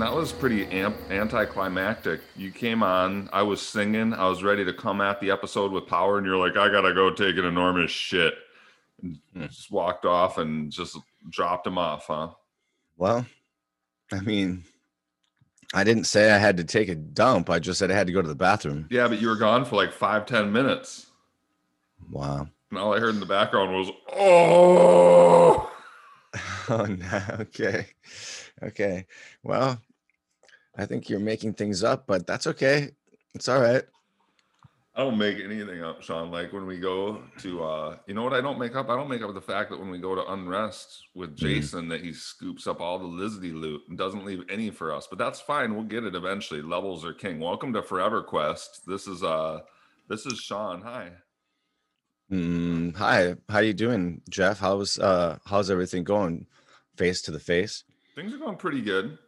Sean, that was pretty amp- anticlimactic. You came on, I was singing, I was ready to come at the episode with power, and you're like, I gotta go take an enormous shit. And Hmm. just walked off and just dropped him off, huh? Well, I mean, I didn't say I had to take a dump. I just said I had to go to the bathroom. Yeah, but you were gone for like five, ten minutes. Wow. And all I heard in the background was, oh. Oh no. Okay. Okay. Well, I think you're making things up, but that's okay. It's all right. I don't make anything up, Sean. Like when we go to, uh, you know what I don't make up? I don't make up the fact that when we go to Unrest with Jason, that he scoops up all the Lizzie loot and doesn't leave any for us. But that's fine. We'll get it eventually. Levels are king. Welcome to Forever Quest. This is uh, this is Sean. Hi. Mm, hi. How you doing, Jeff? How's uh how's everything going? Face to the face. Things are going pretty good.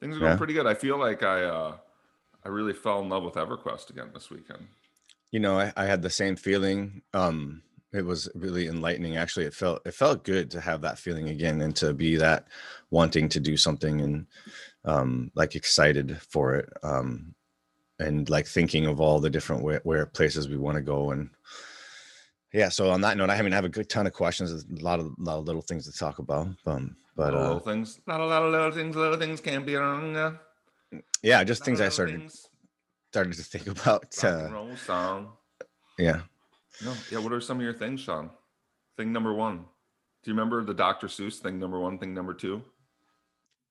Things are going Yeah. pretty good. I feel like I uh, I really fell in love with EverQuest again this weekend. You know, I, I had the same feeling. Um, it was really enlightening. Actually, it felt it felt good to have that feeling again and to be that wanting to do something and um, like excited for it. Um, and like thinking of all the different where, where places we want to go and yeah. So on that note, I mean, I have a good ton of questions. A lot of lot of little things to talk about. Um, but of uh, little things, not a lot of little things. Little things can't be wrong. Uh, yeah, just things I started things. started to think about. Rock and Uh, roll song. yeah. No, yeah. What are some of your things, Sean? Thing number one. Do you remember the Dr. Seuss thing number one, thing number two?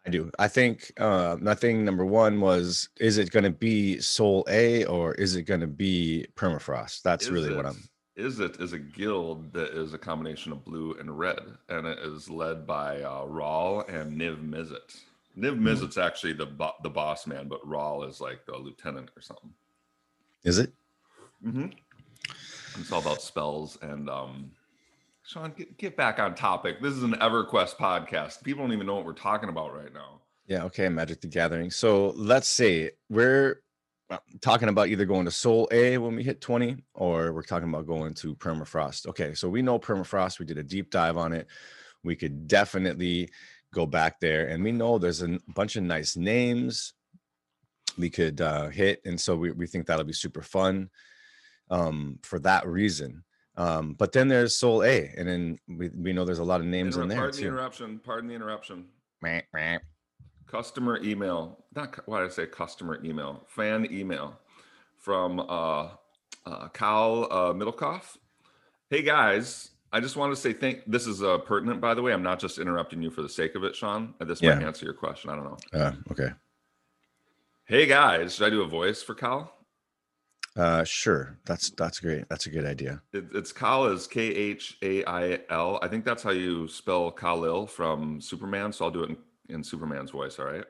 I do. I think uh nothing number one was is it gonna be Sol A or is it gonna be permafrost? That's Is really what I'm Izzet is a guild that is a combination of blue and red, and it is led by uh, Ral and Niv Mizzet. Niv Hmm. Mizzet's actually the bo- the boss man, but Ral is like the lieutenant or something. is it? Mm-hmm. It's all about spells and um. Sean, get, get back on topic. This is an EverQuest podcast. People don't even know what we're talking about right now. Yeah, okay, Magic the Gathering. So let's say we're talking about either going to Sol A when we hit 20 or we're talking about going to permafrost. Okay, so we know permafrost, we did a deep dive on it. We could definitely go back there and we know there's a bunch of nice names we could uh, hit and so we, we think that'll be super fun um, for that reason um, but then there's Sol A and then we, we know there's a lot of names Inter- in there pardon the interruption. Pardon the interruption. Customer email not why did i say customer email? Fan email from uh, uh cal uh middlecoff. Hey guys i just want to say thank this is uh pertinent by the way. I'm not just interrupting you for the sake of it sean. Uh, this might answer your question. I don't know. Uh, okay. Hey guys should i do a voice for cal? Uh, sure. That's that's great. That's a good idea. It, it's Kal is K H A I L. I think that's how you spell Kal-El from Superman. So I'll do it in, in Superman's voice. All right.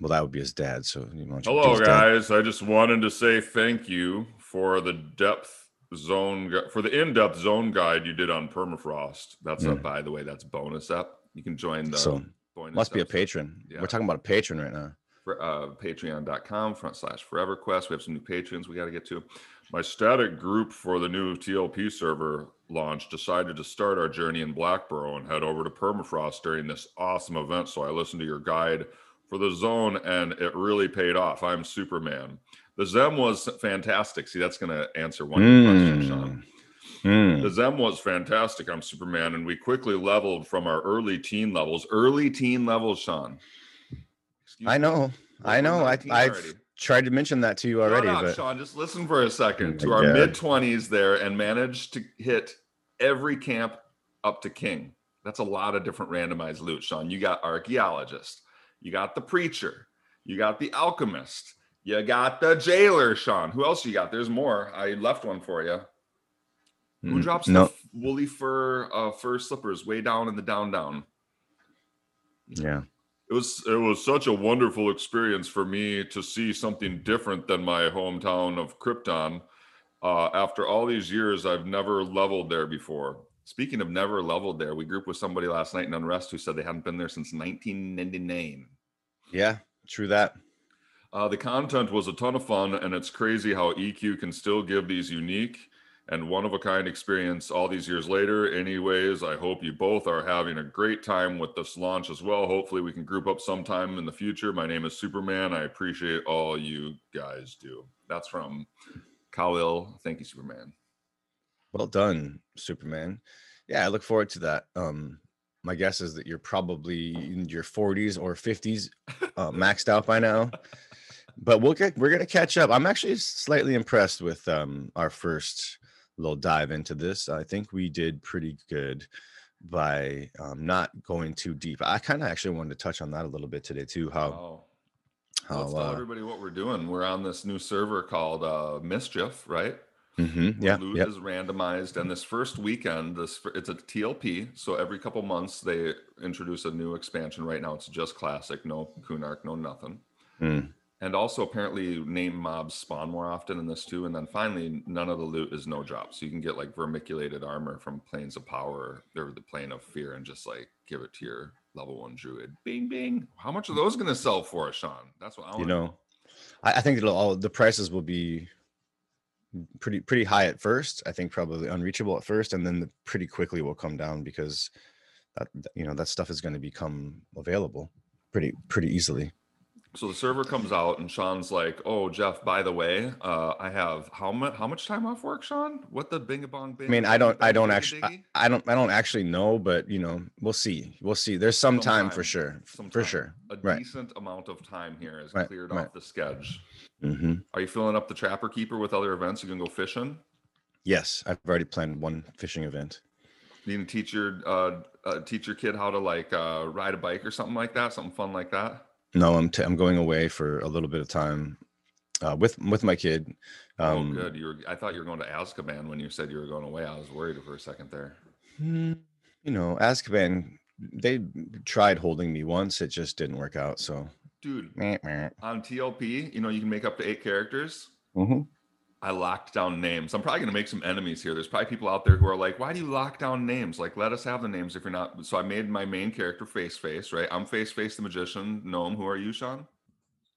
well that would be his dad so you want to do Hello, his dad. guys. I just wanted to say thank you for the depth zone for the in-depth zone guide you did on permafrost. That's a, Mm. by the way, that's bonus up. You can join the So, bonus must be a patron Yeah. we're talking about a patron right now for uh, patreon.com front slash Forever Quest. We have some new patrons we got to get to. My static group for the new TLP server launch decided to start our journey in Blackburrow and head over to Permafrost during this awesome event. So I listened to your guide for the zone and it really paid off. I'm Superman. The Zem was fantastic. See, that's going to answer one of your questions, Sean. Mm. The Zem was fantastic. I'm Superman. And we quickly leveled from our early teen levels. Early teen levels, Sean. Excuse i know i know I, I've, already. Tried to mention that to you already but Sean, just listen for a second Oh to our mid 20s there and managed to hit every camp up to King. That's a lot of different randomized loot, Sean. You got archaeologist, you got the preacher, you got the alchemist, you got the jailer, Sean. Who else you got? There's more. I left one for you. Who Mm, drops no the woolly fur uh, fur slippers way down in the down down? yeah it was it was such a wonderful experience for me to see something different than my hometown of Krypton. Uh, after all these years, I've never leveled there before. Speaking of never leveled there, we grouped with somebody last night in Unrest who said they hadn't been there since 1999. yeah true that Uh, the content was a ton of fun, and it's crazy how EQ can still give these unique and one of a kind experience all these years later. Anyways, I hope you both are having a great time with this launch as well. Hopefully, we can group up sometime in the future. My name is Superman. I appreciate all you guys do. That's from Khalil. Thank you, Superman. Well done, Superman. Yeah, I look forward to that. Um, my guess is that you're probably in your 40s or 50s, uh, maxed out by now. But we'll get we're gonna catch up. I'm actually slightly impressed with um, our first little dive into this. I think we did pretty good by um, not going too deep. I kind of actually wanted to touch on that a little bit today too. How Oh. how Let's tell uh, everybody what we're doing. We're on this new server called uh, Mischief, right? Mm-hmm. yeah, loot yep. is randomized and this first weekend this it's a tlp so every couple months they introduce a new expansion right now it's just classic no kunark no nothing Mm. And also apparently name mobs spawn more often in this too and then finally none of the loot is no drop. So you can get like vermiculated armor from planes of power or the plane of fear and just like give it to your level one druid. Bing bing. How much are those going to sell for sean? That's what i want you know I, I think it'll all the prices will be pretty pretty high at first i think probably unreachable at first and then the, pretty quickly will come down because that- you know that stuff is going to become available pretty pretty easily So the server comes out and Sean's like, "Oh, Jeff, by the way, uh, I have how much how much time off work, Sean? What the bing a bong bing? i mean i don't i don't actually I. I don't i don't actually know but you know we'll see we'll see there's some time for sure Some for time. sure A right. decent amount of time here is Right, cleared right. off the schedule. hmm Are you filling up the Trapper Keeper with other events? You can go fishing. yes i've already planned one fishing event You can teach your uh, uh, teach your kid how to like uh, ride a bike or something like that. Something fun like that. No i'm t- i'm going away for a little bit of time uh, with with my kid um oh, good. You were. I thought you were going to Azkaban when you said you were going away. I was worried for a second there. Hmm, you know, Azkaban, they tried holding me once. It just didn't work out. So, Dude, on TLP, you know you can make up to eight characters. Mhm. I locked down names. I'm probably going to make some enemies here. There's probably people out there who are like, why do you lock down names? Like, let us have the names if you're not. So I made my main character Face Face, right? I'm Face Face the Magician. Gnome. Who are you, Sean?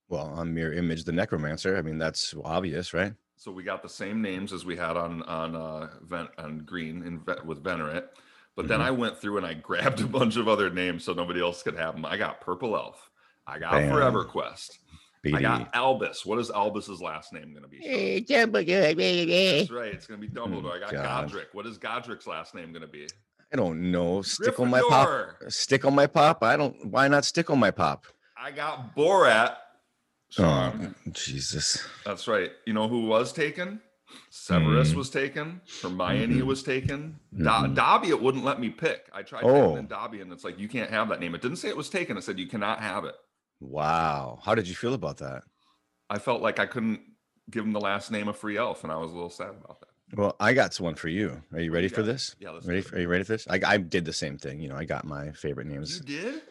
well, I'm Mirror Image, the Necromancer. I mean, that's obvious, right? So we got the same names as we had on on uh Ven- on Green in Ve- with Venerate. But then Mhm. I went through and I grabbed a bunch of other names so nobody else could have them. I got Purple Elf. I got Bam. Forever Quest. I got Albus. What is Albus's last name going to be? Sean? Dumbledore. That's right. It's going to be Dumbledore. I got Oh, God. Godric. What is Godric's last name going to be? I don't know. Stick on my pop. Stick on my pop. I don't. Why not stick on my pop? I got Borat. Sean. Oh, Jesus. That's right. You know who was taken? Severus Mm. was taken. Hermione Mhm. was taken. Da- Mhm. Dobby, it wouldn't let me pick. I tried Oh. Dobby, and it's like you can't have that name. It didn't say it was taken. It said you cannot have it. Wow. How did you feel about that? I felt like I couldn't give him the last name of Free Elf, and I was a little sad about that. Well, I got one for you. Are you ready for this? Yeah, let's Ready? For, are you ready for this? I, I did the same thing. You know, I got my favorite names. You did?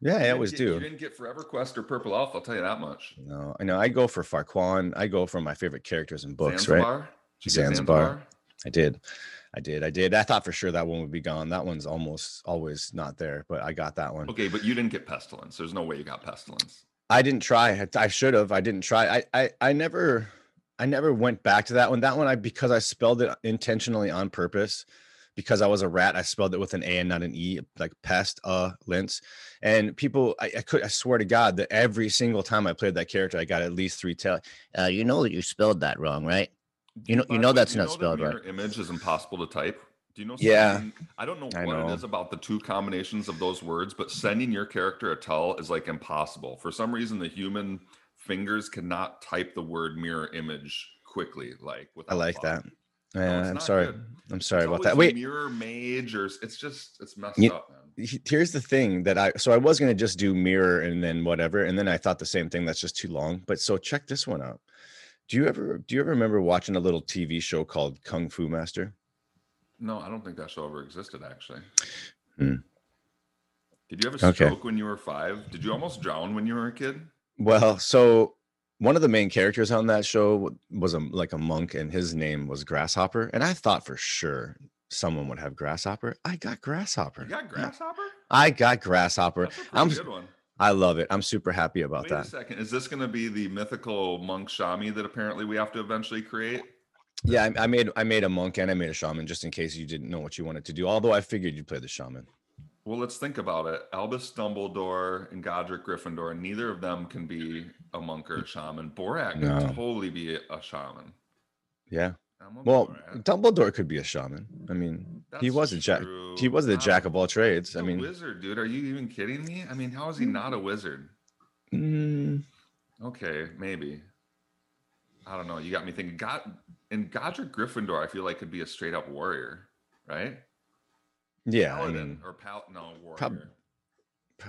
Yeah, You I always get- do. You didn't get Forever Quest or Purple Elf. I'll tell you that much. No, I know. I go for Farquaad. I go for my favorite characters in books, right? Zanzibar? Did you Zanzibar. I did. I did. I did. I thought for sure that one would be gone. That one's almost always not there, but I got that one. Okay, but you didn't get Pestilence. There's no way you got Pestilence. I didn't try. I, should have. I didn't try. I, I I never I never went back to that one. That one I because I spelled it intentionally on purpose. Because I was a rat, I spelled it with an A and not an E, like pest, uh, lints. And people, I, I could, I swear to God, that every single time I played that character, I got at least three tail. Uh, you know that you spelled that wrong, right? You know, you know that's you not know spelled right. Image is impossible to type. Do you know? Yeah. I don't know what know. it is about the two combinations of those words, but sending your character a tell is like impossible. For some reason, the human fingers cannot type the word mirror image quickly. Like with I like that. No, Yeah, I'm sorry. good. I'm sorry It's about that. Wait, mirror mage or it's just it's messed You- up, man. here's the thing that I so I was gonna just do mirror and then whatever, and then I thought the same thing. That's just too long. But so check this one out. Do you ever do you ever remember watching a little TV show called Kung Fu Master? No, I don't think that show ever existed. Actually. Hmm. Did you have a Okay. stroke when you were five? Did you almost drown when you were a kid? Well, so one of the main characters on that show was a like a monk, and his name was Grasshopper. And I thought for sure someone would have Grasshopper. I got Grasshopper. You got grasshopper? I got Grasshopper. That's a pretty I'm good one. I love it. I'm super happy about that. Wait a second. Is this going to be the mythical monk Shami that apparently we have to eventually create? Yeah, I, I made I made a monk and I made a shaman just in case you didn't know what you wanted to do. Although I figured you'd play the shaman. Well, let's think about it. Albus Dumbledore and Godric Gryffindor, neither of them can be a monk or a shaman. Borat No. can totally be a shaman. Yeah. I'm Well. Dumbledore could be a shaman. I mean, he was a jack. true. He was the jack of all trades. I mean, wizard, dude. Are you even kidding me? I mean, how is he not a wizard? mm, Okay, maybe. I don't know. You got me thinking. God and Godric Gryffindor, I feel like could be a straight up warrior, right? yeah. I Paladin mean, or pal no warrior. prob-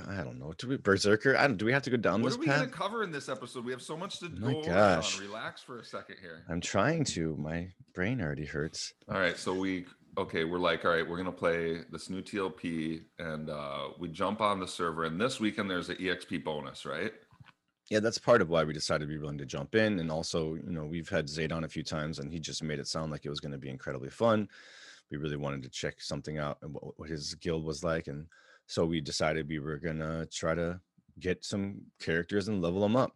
I don't know. Do we berserker? I don't. Do we have to go down what this are we path? gonna cover in this episode? We have so much to My go over. gosh. Sean. Relax for a second here. I'm trying to. My brain already hurts. All right, so we okay, we're like, all right, we're gonna play this new TLP, and uh we jump on the server. And this weekend there's an EXP bonus, right? Yeah, that's part of why we decided to be willing to jump in. And also, you know, we've had Zayd on a few times and he just made it sound like it was going to be incredibly fun. We really wanted to check something out and what, what his guild was like. And so we decided we were to try to get some characters and level them up.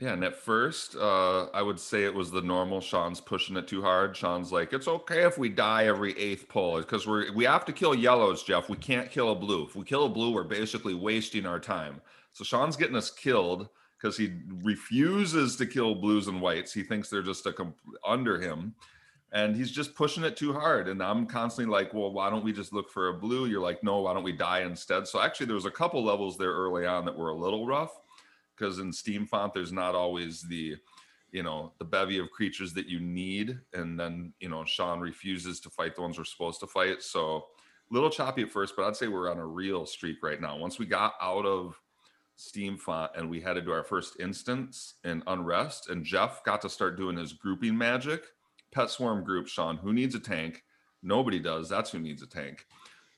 Yeah, and at first, uh, I would say it was the normal. Sean's pushing it too hard. Sean's like, "It's okay if we die every eighth pull, because we're we have to kill yellows, Jeff. We can't kill a blue. If we kill a blue, we're basically wasting our time." So Sean's getting us killed because he refuses to kill blues and whites. He thinks they're just a comp- under him, and he's just pushing it too hard. And I'm constantly like, "Well, why don't we just look for a blue?" You're like, "No, why don't we die instead?" So actually, there was a couple levels there early on that were a little rough because in Steamfont there's not always the you know the bevy of creatures that you need and then you know sean refuses to fight the ones we're supposed to fight so a little choppy at first but i'd say we're on a real streak right now once we got out of Steamfont and we headed to our first instance in unrest and jeff got to start doing his grouping magic pet swarm group sean. Who needs a tank? Nobody does. That's who needs a tank.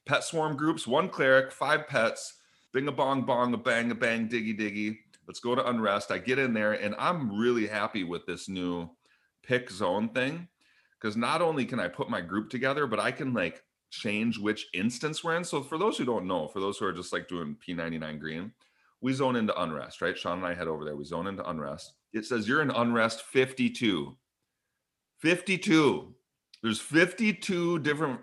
Pet swarm groups one cleric five pets. Bing a bong bong a bang a bang diggy diggy. Let's go to unrest. I get in there and i'm really happy with this new pick zone thing because not only can i put my group together but i can like change which instance we're in. So for those who don't know for those who are just like doing p99 green we zone into unrest right? Sean and i head over there. We zone into unrest. It says you're in unrest 52 52 there's 52 different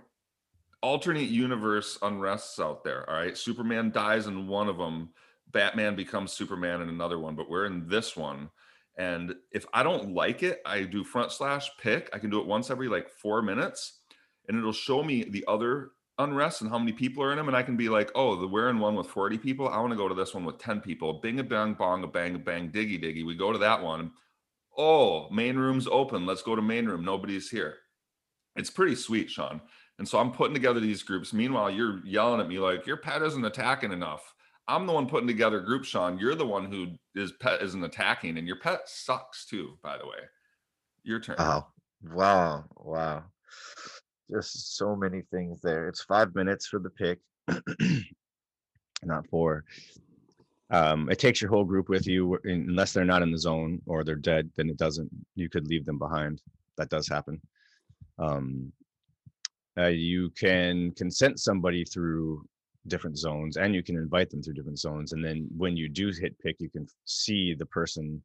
alternate universe unrests out there all right superman dies in one of them Batman becomes Superman in another one, but we're in this one. And if I don't like it, I do front slash pick. I can do it once every like four minutes, and it'll show me the other unrest and how many people are in them. And I can be like, oh, the we're in one with 40 people. I want to go to this one with 10 people. Bing a bang bong a bang a bang diggy diggy. We go to that one. Oh, main room's open. Let's go to main room. Nobody's here. It's pretty sweet, Sean. And so I'm putting together these groups. Meanwhile, you're yelling at me like your pet isn't attacking enough. I'm the one putting together groups, Sean. You're the one who is pet isn't attacking, and your pet sucks too. By the way, your turn. Wow. Wow. Wow. Just so many things there. It's five minutes for the pick. not four. Um, it takes your whole group with you unless they're not in the zone or they're dead. Then it doesn't. You could leave them behind. That does happen. Um, uh, you can consent somebody through different zones, and you can invite them through different zones. And then when you do hit pick, you can see the person.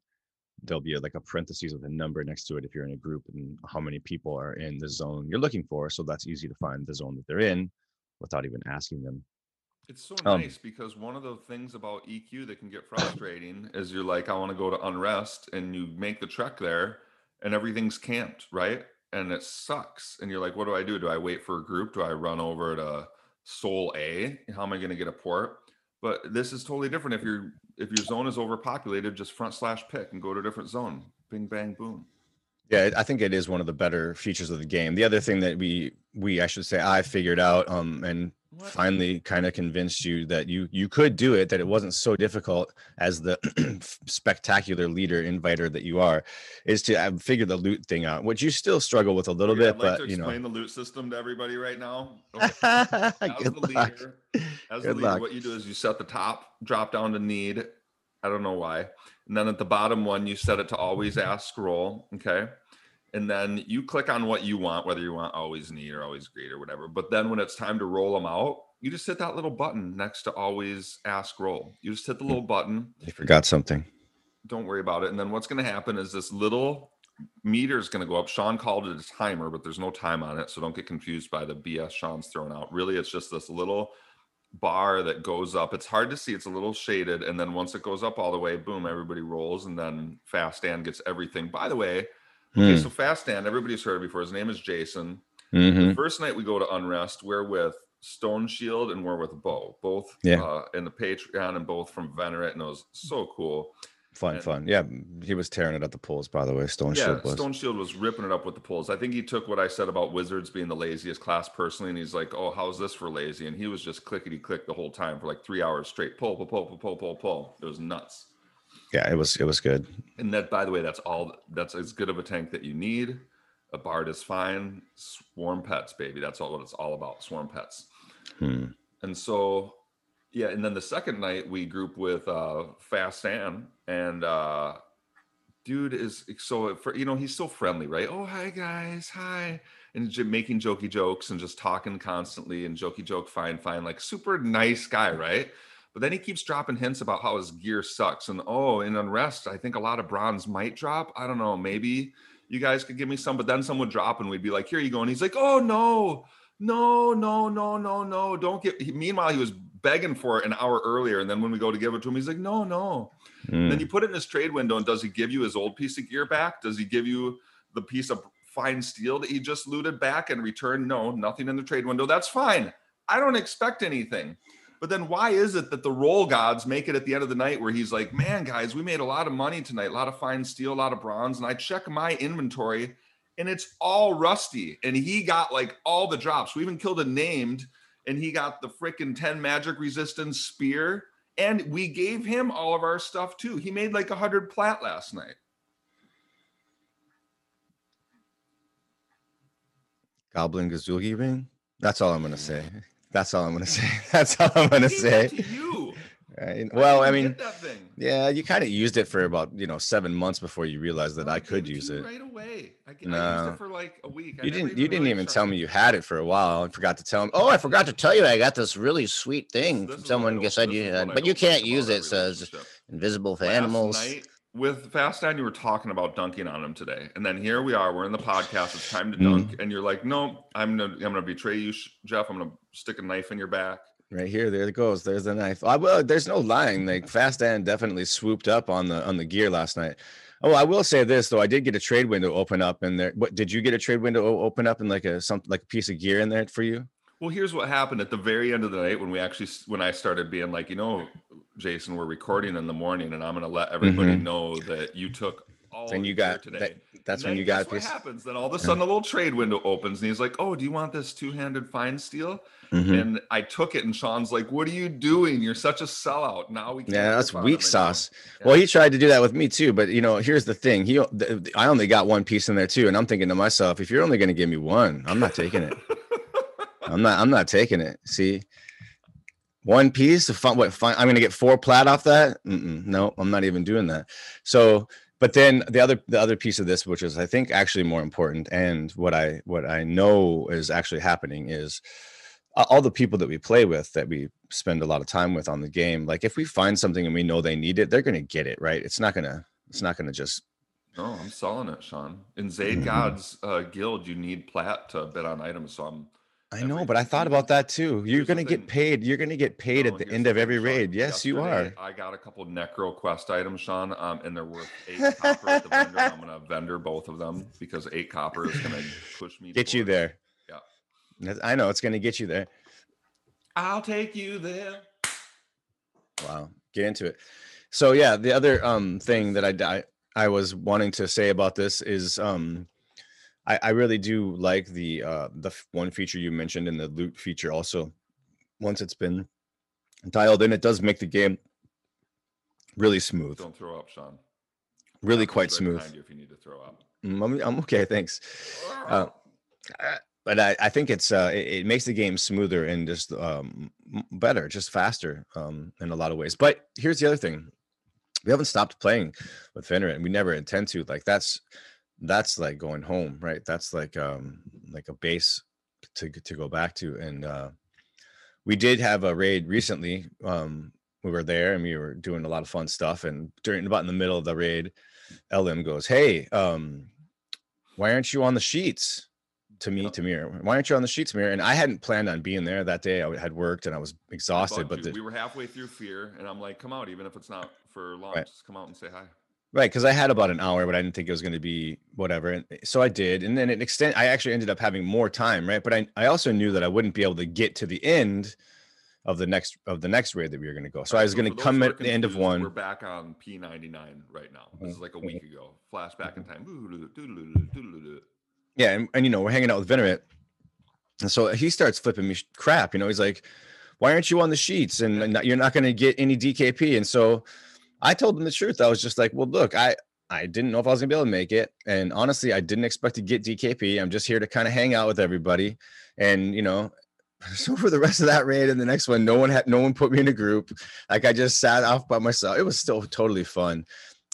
There'll be like a parenthesis with a number next to it if you're in a group and how many people are in the zone you're looking for. So that's easy to find the zone that they're in without even asking them. It's so Um, nice because one of the things about EQ that can get frustrating is you're like, I want to go to unrest, and you make the trek there, and everything's camped, right? And it sucks. And you're like, what do I do? Do I wait for a group? Do I run over to Sol A? How am I going to get a port? But this is totally different. If your if your zone is overpopulated, just front slash pick and go to a different zone. Bing bang boom. Yeah, I think it is one of the better features of the game. The other thing that we we I should say I figured out um and What? finally kind of convinced you that you you could do it that it wasn't so difficult as the spectacular leader inviter that you are is to uh, figure the loot thing out which you still struggle with a little Okay, bit like but to you know explain the loot system to everybody right now. Okay. as good the luck leader, as the Good leader, luck. what you do is you set the top, drop down to need. I don't know why. And then at the bottom one, you set it to always ask scroll. Okay. And then you click on what you want, whether you want always need or always greet or whatever. But then when it's time to roll them out, you just hit that little button next to always ask roll. You just hit the hmm. little button. you forgot something Don't worry about it. And then what's going to happen is this little meter is going to go up. Sean called it a timer, but there's no time on it, so don't get confused by the BS Sean's throwing out. Really, it's just this little bar that goes up. It's hard to see. It's a little shaded, and then once it goes up all the way, boom, everybody rolls, and then Fast Dan gets everything. By the way, okay, Hmm. so Fast Dan, everybody's heard it before. His name is Jason. Mhm. The first night we go to Unrest, we're with Stone Shield and we're with Bo, both Yeah. uh, in the Patreon and both from Venerate, and it was so cool. Fun, and- fun. Yeah, he was tearing it at the polls, by the way. Stone yeah, Shield was. Stone Shield was ripping it up with the polls. I think he took what I said about Wizards being the laziest class personally, and he's like, "Oh, how's this for lazy?" And he was just clickety click the whole time for like three hours straight. Pull, pull, pull, pull, pull, pull, pull. It was nuts. Yeah, it was it was good. And that, by the way, that's all. That's as good of a tank that you need. A Bard is fine. Swarm pets, baby. That's all what it's all about. Swarm pets. Hmm. And so, yeah. And then the second night we group with uh Fast Dan and uh dude is so for you know he's so friendly, right? Oh hi guys, hi, and j- making jokey jokes and just talking constantly and jokey joke, fine, fine, like super nice guy, right? But then he keeps dropping hints about how his gear sucks and oh, in unrest, I think a lot of bronze might drop. I don't know, maybe you guys could give me some, but then some would drop and we'd be like, here you go. And he's like, oh no, no, no, no, no, no, don't get. He, meanwhile, he was begging for it an hour earlier, and then when we go to give it to him, he's like, no, no. Mm. Then you put it in his trade window, and does he give you his old piece of gear back? Does he give you the piece of fine steel that he just looted back and return? No, nothing in the trade window. That's fine. I don't expect anything. But then why is it that the roll gods make it at the end of the night where he's like, man, guys, we made a lot of money tonight, a lot of fine steel, a lot of bronze. And I check my inventory and it's all rusty. And he got like all the drops. We even killed a named and he got the freaking 10 magic resistance spear. And we gave him all of our stuff too. He made like a hundred plat last night. Goblin Gazoogie ring. That's all I'm gonna say. Mm. That's all I'm gonna say. That's all I'm gonna He gave that say. you. Right? Well, I mean, get that thing. yeah, you kind of used it for about you know seven months before you realized that No, I could use it. right away. I, g- I used No. it for like a week. I You didn't. You didn't even tell me you had it for a while. I forgot to tell him. Oh, I forgot to tell you, I got this really sweet thing. This from is what I Someone said you had, but you can't use it. Says invisible for Last animals. night with Fast Nine, you were talking about dunking on him today, and then here we are. We're in the podcast. It's time to hmm. dunk, and you're like, "No, I'm gonna, I'm gonna betray you, Jeff. I'm gonna stick a knife in your back." Right here, there it goes. There's the knife. I will. There's no lying. Like Fast Dan definitely swooped up on the on the gear last night. Oh, I will say this though. I did get a trade window open up and there. What did you get a trade window open up and like a some like a piece of gear in there for you? Well, here's what happened at the very end of the night when we actually, when I started being like, you know, Jason, we're recording in the morning, and I'm gonna let everybody Mhm. know that you took all. And you got today. that, That's And when you got guess what this. happens. Then all of a sudden, a little trade window opens, and he's like, "Oh, do you want this two-handed fine steel?" Mhm. And I took it, and Sean's like, "What are you doing? You're such a sellout." Now we can't Yeah, that's riff on him weak sauce. Yeah. Well, he tried to do that with me too, but you know, here's the thing. He, I only got one piece in there too, and I'm thinking to myself, if you're only going to give me one, I'm not taking it. I'm not. I'm not taking it. See, one piece of fun. What? Fine. I'm going to get four plat off that. Mm-mm, no, I'm not even doing that. So, but then the other the other piece of this, which is I think actually more important, and what I what I know is actually happening is all the people that we play with that we spend a lot of time with on the game. Like if we find something and we know they need it, they're going to get it. Right? It's not gonna. It's not gonna just. No, I'm selling it, Sean. In Zayd Mhm. God's uh, guild, you need plat to bid on items. So I'm I know, but I thought about that too. You're gonna get paid. You're gonna get paid at the end of every raid. Yes, you are. I got a couple necro quest items, Sean, um, and they're worth eight copper at the vendor. I'm gonna vendor both of them because eight copper is gonna push me. Get you there. Yeah. I know it's gonna get you there. I'll take you there. Wow. Get into it. So yeah, the other um thing that I I, I was wanting to say about this is um I, I really do like the uh the one feature you mentioned and the loot feature also. Once it's been dialed in, it does make the game really smooth. Don't throw up, Sean. Really quite right smooth. you if you need to throw up. Mm, I'm, I'm okay, thanks. Uh, but I, I think it's uh it, it makes the game smoother and just um better just faster um in a lot of ways but here's the other thing we haven't stopped playing with Venerate and we never intend to like that's that's like going home right that's like um like a base to to go back to and uh we did have a raid recently um we were there and we were doing a lot of fun stuff and during about in the middle of the raid LM goes hey um why aren't you on the sheets? To me, Yep. to Mir, why aren't you on the sheets, Mir? And I hadn't planned on being there that day. I had worked and I was exhausted. But the, we were halfway through fear, and I'm like, come out, even if it's not for long, Right. just come out and say hi. Right, because I had about an hour, but I didn't think it was going to be whatever, and eh, so I did. And then it extend. I actually ended up having more time, right? But I, I also knew that I wouldn't be able to get to the end of the next of the next raid that we were going to go. So I Alright, was going to come at the end of one. We're back on P99 right now. This is mm-hmm, like a week mm-hmm. ago. Flashback in mm-hmm. time. Yeah, and, and you know we're hanging out with Venomit, and so he starts flipping me crap. You know, he's like, "Why aren't you on the sheets? And, and you're not going to get any DKP." And so I told them the truth. I was just like, "Well, look, I." I didn't know if I was gonna be able to make it, and honestly, I didn't expect to get DKP. I'm just here to kind of hang out with everybody, and you know, so for the rest of that raid and the next one, no one had no one put me in a group. Like I just sat off by myself. It was still totally fun.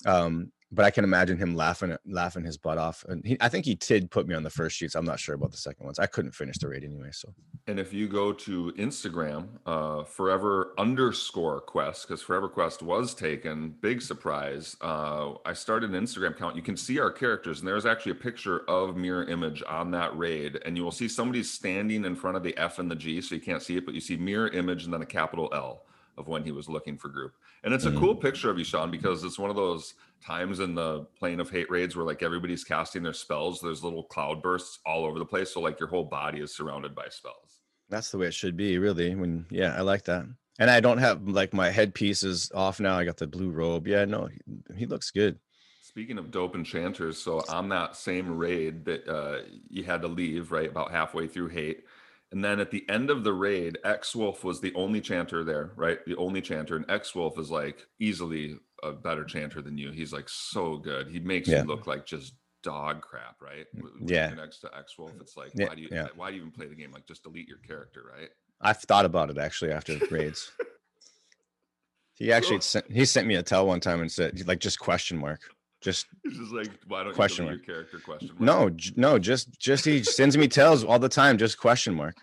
Um, but I can imagine him laughing laughing his butt off. And he, I think he did put me on the first sheets. I'm not sure about the second ones. I couldn't finish the raid anyway. So And if you go to Instagram, uh, forever underscore quest, because forever quest was taken, big surprise. Uh, I started an Instagram account. You can see our characters, and there's actually a picture of mirror image on that raid. And you will see somebody standing in front of the F and the G, so you can't see it, but you see mirror image and then a capital L of when he was looking for group. And it's a Mhm. cool picture of you, Sean, because it's one of those times in the plane of hate raids where like everybody's casting their spells. There's little cloud bursts all over the place. So like your whole body is surrounded by spells. that's the way it should be, really. When yeah, I like that. And I don't have like my headpiece is off now. I got the blue robe. Yeah, no, he, he looks good. Speaking of dope enchanters, so on that same raid that uh, you had to leave right about halfway through hate, and then at the end of the raid, X Wolf was the only chanter there, right? The only chanter, and X Wolf is like easily a better chanter than you. He's like so good. He makes Yeah. you look like just dog crap, right? Mm, when yeah. next to X Wolf, it's like Yeah, why do you yeah. why do you even play the game? Like just delete your character, right? I've thought about it actually after raids. He actually sent he sent me a tell one time and said like just question mark. Just It's just like why don't Question you delete your character? Question mark. no, j- no, just just he sends me tells all the time, just question mark.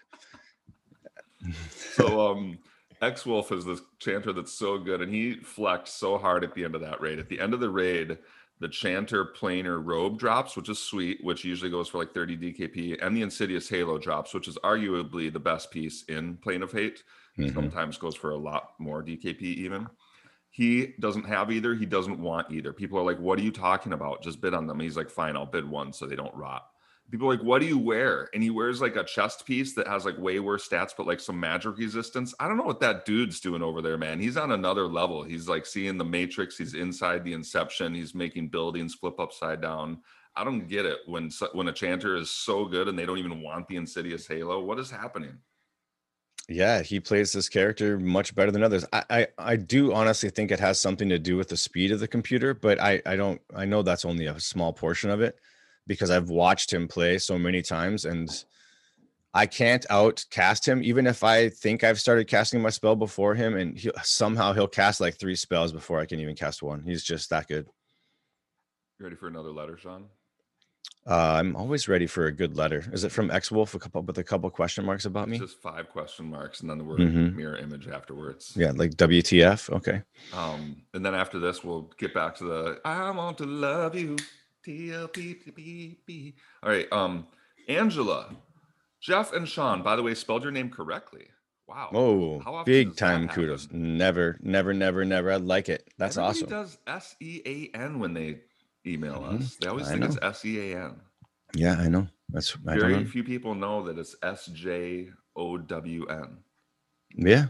So um X Wolf is this chanter that's so good, and he flexed so hard at the end of that raid. At the end of the raid, the chanter planar robe drops, which is sweet, which usually goes for like 30 DKP, and the Insidious Halo drops, which is arguably the best piece in Plane of Hate. Mhm. Sometimes goes for a lot more DKP even. He doesn't have either. He doesn't want either. People are like, "What are you talking about? Just bid on them." He's like, "Fine, I'll bid one so they don't rot." People are like, "What do you wear?" And he wears like a chest piece that has like way worse stats, but like some magic resistance. I don't know what that dude's doing over there, man. He's on another level. He's like seeing the Matrix. He's inside the Inception. He's making buildings flip upside down. I don't get it when when a chanter is so good and they don't even want the Insidious Halo. What is happening? Yeah, he plays this character much better than others. I, I I do honestly think it has something to do with the speed of the computer, but I I don't I know that's only a small portion of it because I've watched him play so many times and I can't outcast him even if I think I've started casting my spell before him and he somehow he'll cast like three spells before I can even cast one. He's just that good. You ready for another letter, Sean? Uh, I'm always ready for a good letter. Is it from X Wolf? A couple with a couple question marks about me? It's just five question marks and then the word Mhm. mirror image afterwards. Yeah, like WTF. Okay. Um, and then after this, we'll get back to the I want to love you. TLPPP. All right. Um, Angela, Jeff, and Sean, by the way, spelled your name correctly. Wow. Oh, How often big does that time kudos. happen? Never, never, never, never. I like it. That's Everybody awesome. does S E A N when they email Mhm. us. They always I think it's. S E A N. Yeah, I know. That's Very know. few people know that it's S J O W N. Yeah.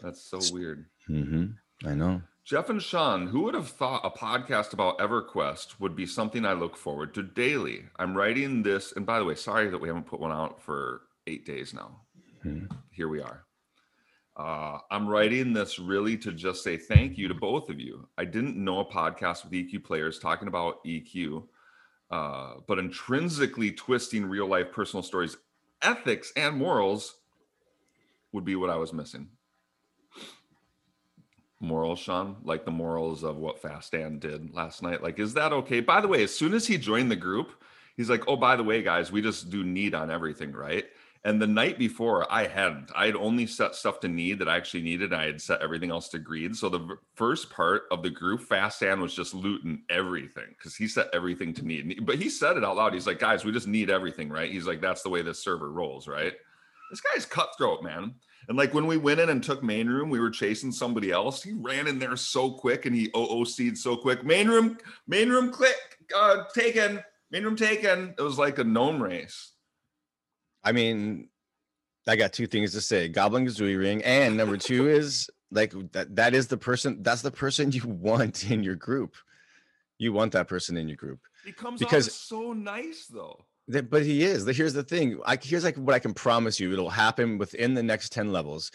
That's so S- weird. hmm I know. Jeff and Sean, who would have thought a podcast about EverQuest would be something I look forward to daily? I'm writing this, and by the way, sorry that we haven't put one out for eight days now. Hmm. Here we are. Uh, I'm writing this really to just say thank you to both of you. I didn't know a podcast with EQ players talking about EQ, uh, but intrinsically twisting real life personal stories, ethics, and morals would be what I was missing morals, Sean, like the morals of what Fast did last night. Like, is that okay? By the way, as soon as he joined the group, he's like, "Oh, by the way, guys, we just do need on everything, right?" And the night before, I had I had only set stuff to need that I actually needed. I had set everything else to greed. So the first part of the group, Fast Dan was just looting everything because he set everything to need. But he said it out loud. He's like, guys, we just need everything, right? He's like, that's the way this server rolls, right? This guy's cutthroat, man. And like when we went in and took main room, we were chasing somebody else. He ran in there so quick and he OOC'd so quick. Main room, main room, click, uh, taken. Main room taken. It was like a gnome race. I mean, I got two things to say: Goblin Kazooie ring, and number two is like that. That is the person. That's the person you want in your group. You want that person in your group. He comes Because- off so nice though. That- But he is. Here's the thing. I here's like what I can promise you. It'll happen within the next ten levels.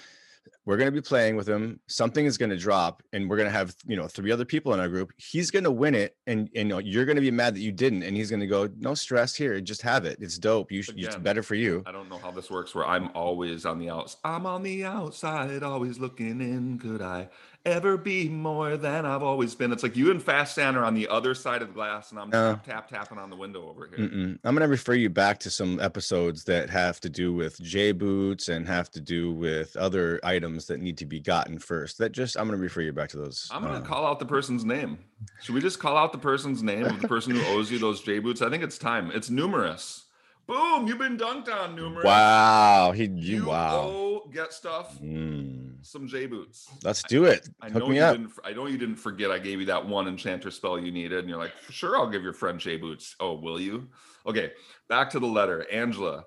We're gonna be playing with him. Something is gonna drop, and we're gonna have you know three other people in our group. He's gonna win it, and, and you know, you're gonna be mad that you didn't, and he's gonna go, "No stress here. Just have it. It's dope. You should. It's better for you." I don't know how this works where I'm always on the outs. I'm on the outside, always looking in. Could I ever be more than I've always been? It's like you and Fast Stan are on the other side of the glass, and I'm No. tap tap tapping on the window over here. Mm-mm. I'm going to refer you back to some episodes that have to do with J boots and have to do with other items that need to be gotten first. That just I'm going to refer you back to those. I'm gonna uh, call out the person's name. Should we just call out the person's name of the person who owes you those J boots? I think it's time. It's numerous. Boom! You've been dunked on, numerous. Wow, he you, You wow. owe get stuff Mm. Some J boots. Let's do it. I Hook know me you up. didn't. I know you didn't forget. I gave you that one enchanter spell you needed, and you're like, "Sure, I'll give your friend J boots." Oh, will you? Okay, back to the letter, Angela.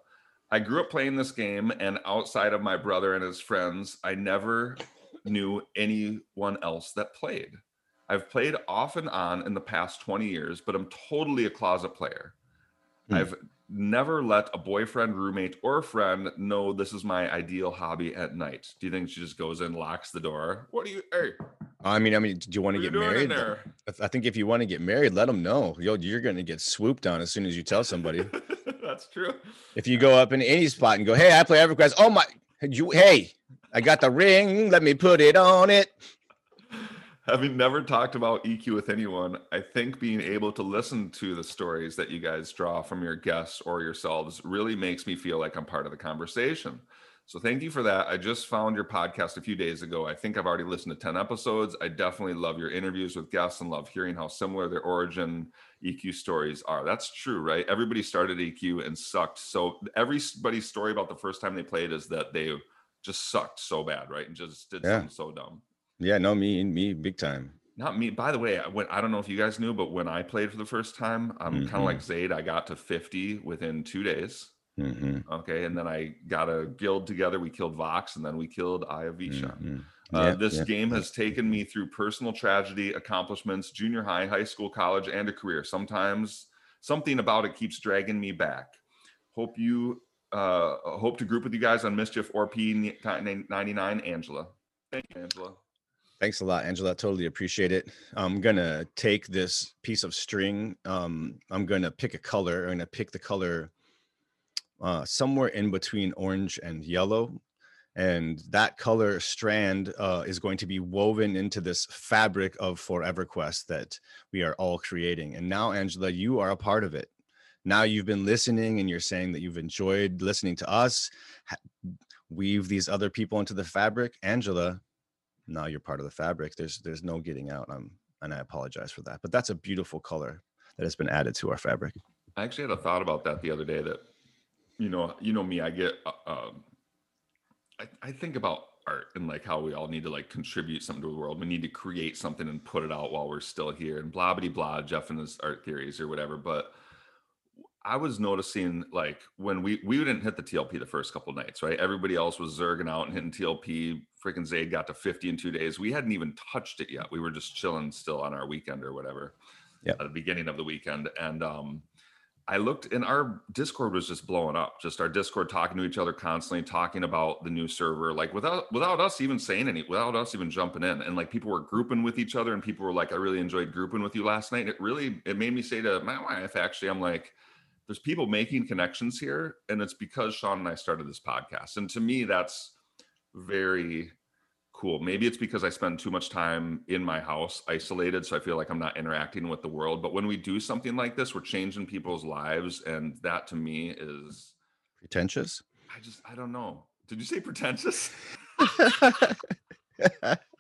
I grew up playing this game, and outside of my brother and his friends, I never knew anyone else that played. I've played off and on in the past 20 years, but I'm totally a closet player. Hmm. I've never let a boyfriend, roommate, or friend know this is my ideal hobby at night. Do you think she just goes in, locks the door? What do you? Hey, I mean, I mean, do you want to get married? I- think if you want to get married, let them know. Yo, you're going to get swooped on as soon as you tell somebody. That's true. if you go up in any spot and go, "Hey, I play EverQuest." Oh my, you, hey, I got the ring. Let me put it on it. Having never talked about EQ with anyone, I think being able to listen to the stories that you guys draw from your guests or yourselves really makes me feel like I'm part of the conversation. So thank you for that. I just found your podcast a few days ago. I think I've already listened to 10 episodes. I definitely love your interviews with guests and love hearing how similar their origin EQ stories are. That's true, right? Everybody started EQ and sucked. So everybody's story about the first time they played is that they just sucked so bad, right? And just did Yeah. something so dumb. Yeah, no, me, me, big time. Not me. By the way, I went. I don't know if you guys knew, but when I played for the first time, I'm kind Mhm. of like Zayd. I got to 50 within two days. hmm Okay, and then I got a guild together. We killed Vox, and then we killed Aya Visha. Mhm. Uh, Yeah, this yeah, game has taken me through personal tragedy, accomplishments, junior high, high school, college, and a career. Sometimes something about it keeps dragging me back. Hope you uh, hope to group with you guys on Mischief or P99, Angela. Thank you, Angela. Thanks a lot, Angela. Totally appreciate it. I'm gonna take this piece of string. Um, I'm gonna pick a color. I'm gonna pick the color uh, somewhere in between orange and yellow. And that color strand uh, is going to be woven into this fabric of Forever Quest that we are all creating. And now, Angela, you are a part of it. Now you've been listening and you're saying that you've enjoyed listening to us, weave these other people into the fabric. Angela, now you're part of the fabric. There's there's no getting out. Um, and I apologize for that. But that's a beautiful color that has been added to our fabric. I actually had a thought about that the other day. That you know, you know me, I get, uh, um, I, I think about art and like how we all need to like contribute something to the world. We need to create something and put it out while we're still here. And blah blah blah. Jeff and his art theories or whatever. But I was noticing like when we we didn't hit the TLP the first couple nights, right? Everybody else was zerging out and hitting TLP. Freaking Zayd got to 50 in two days. We hadn't even touched it yet. We were just chilling still on our weekend or whatever. Yep. At the beginning of the weekend. And um I looked and our Discord was just blowing up. Just our Discord talking to each other constantly, talking about the new server, like without without us even saying any, without us even jumping in. And like people were grouping with each other, and people were like, "I really enjoyed grouping with you last night." It really it made me say to my wife, actually, I'm like, "There's people making connections here, and it's because Sean and I started this podcast." And to me, that's very cool. Maybe it's because I spend too much time in my house isolated. So I feel like I'm not interacting with the world. But when we do something like this, we're changing people's lives. And that to me is, Pretentious. I just I don't know. Did you say pretentious?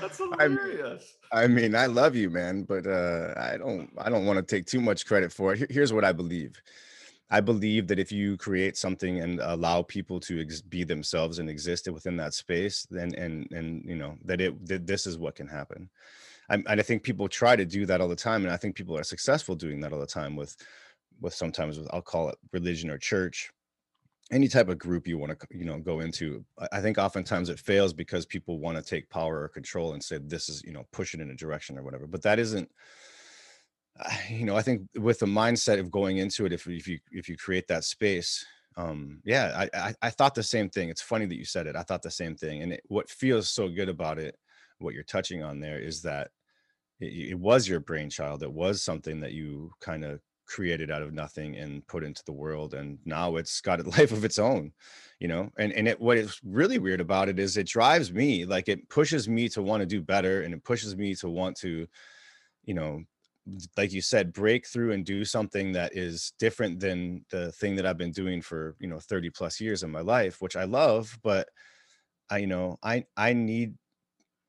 That's I mean- hilarious. I mean, I love you, man, but uh, I don't. I don't want to take too much credit for it. Here's what I believe. I believe that if you create something and allow people to ex- be themselves and exist within that space, then and and you know that it that this is what can happen. I, and I think people try to do that all the time, and I think people are successful doing that all the time with with sometimes with I'll call it religion or church, any type of group you want to you know go into. I- think oftentimes it fails because people want to take power or control and say this is you know push it in a direction or whatever. But that isn't you know i think with the mindset of going into it if, if you if you create that space um yeah I, I i thought the same thing it's funny that you said it i thought the same thing and it, what feels so good about it what you're touching on there is that it, it was your brainchild it was something that you kind of created out of nothing and put into the world and now it's got a life of its own you know? And and it what is really weird about it is it drives me like it pushes me to want to do better and it pushes me to want to you know like you said break through and do something that is different than the thing that i've been doing for you know 30 plus years in my life which i love but i you know i i need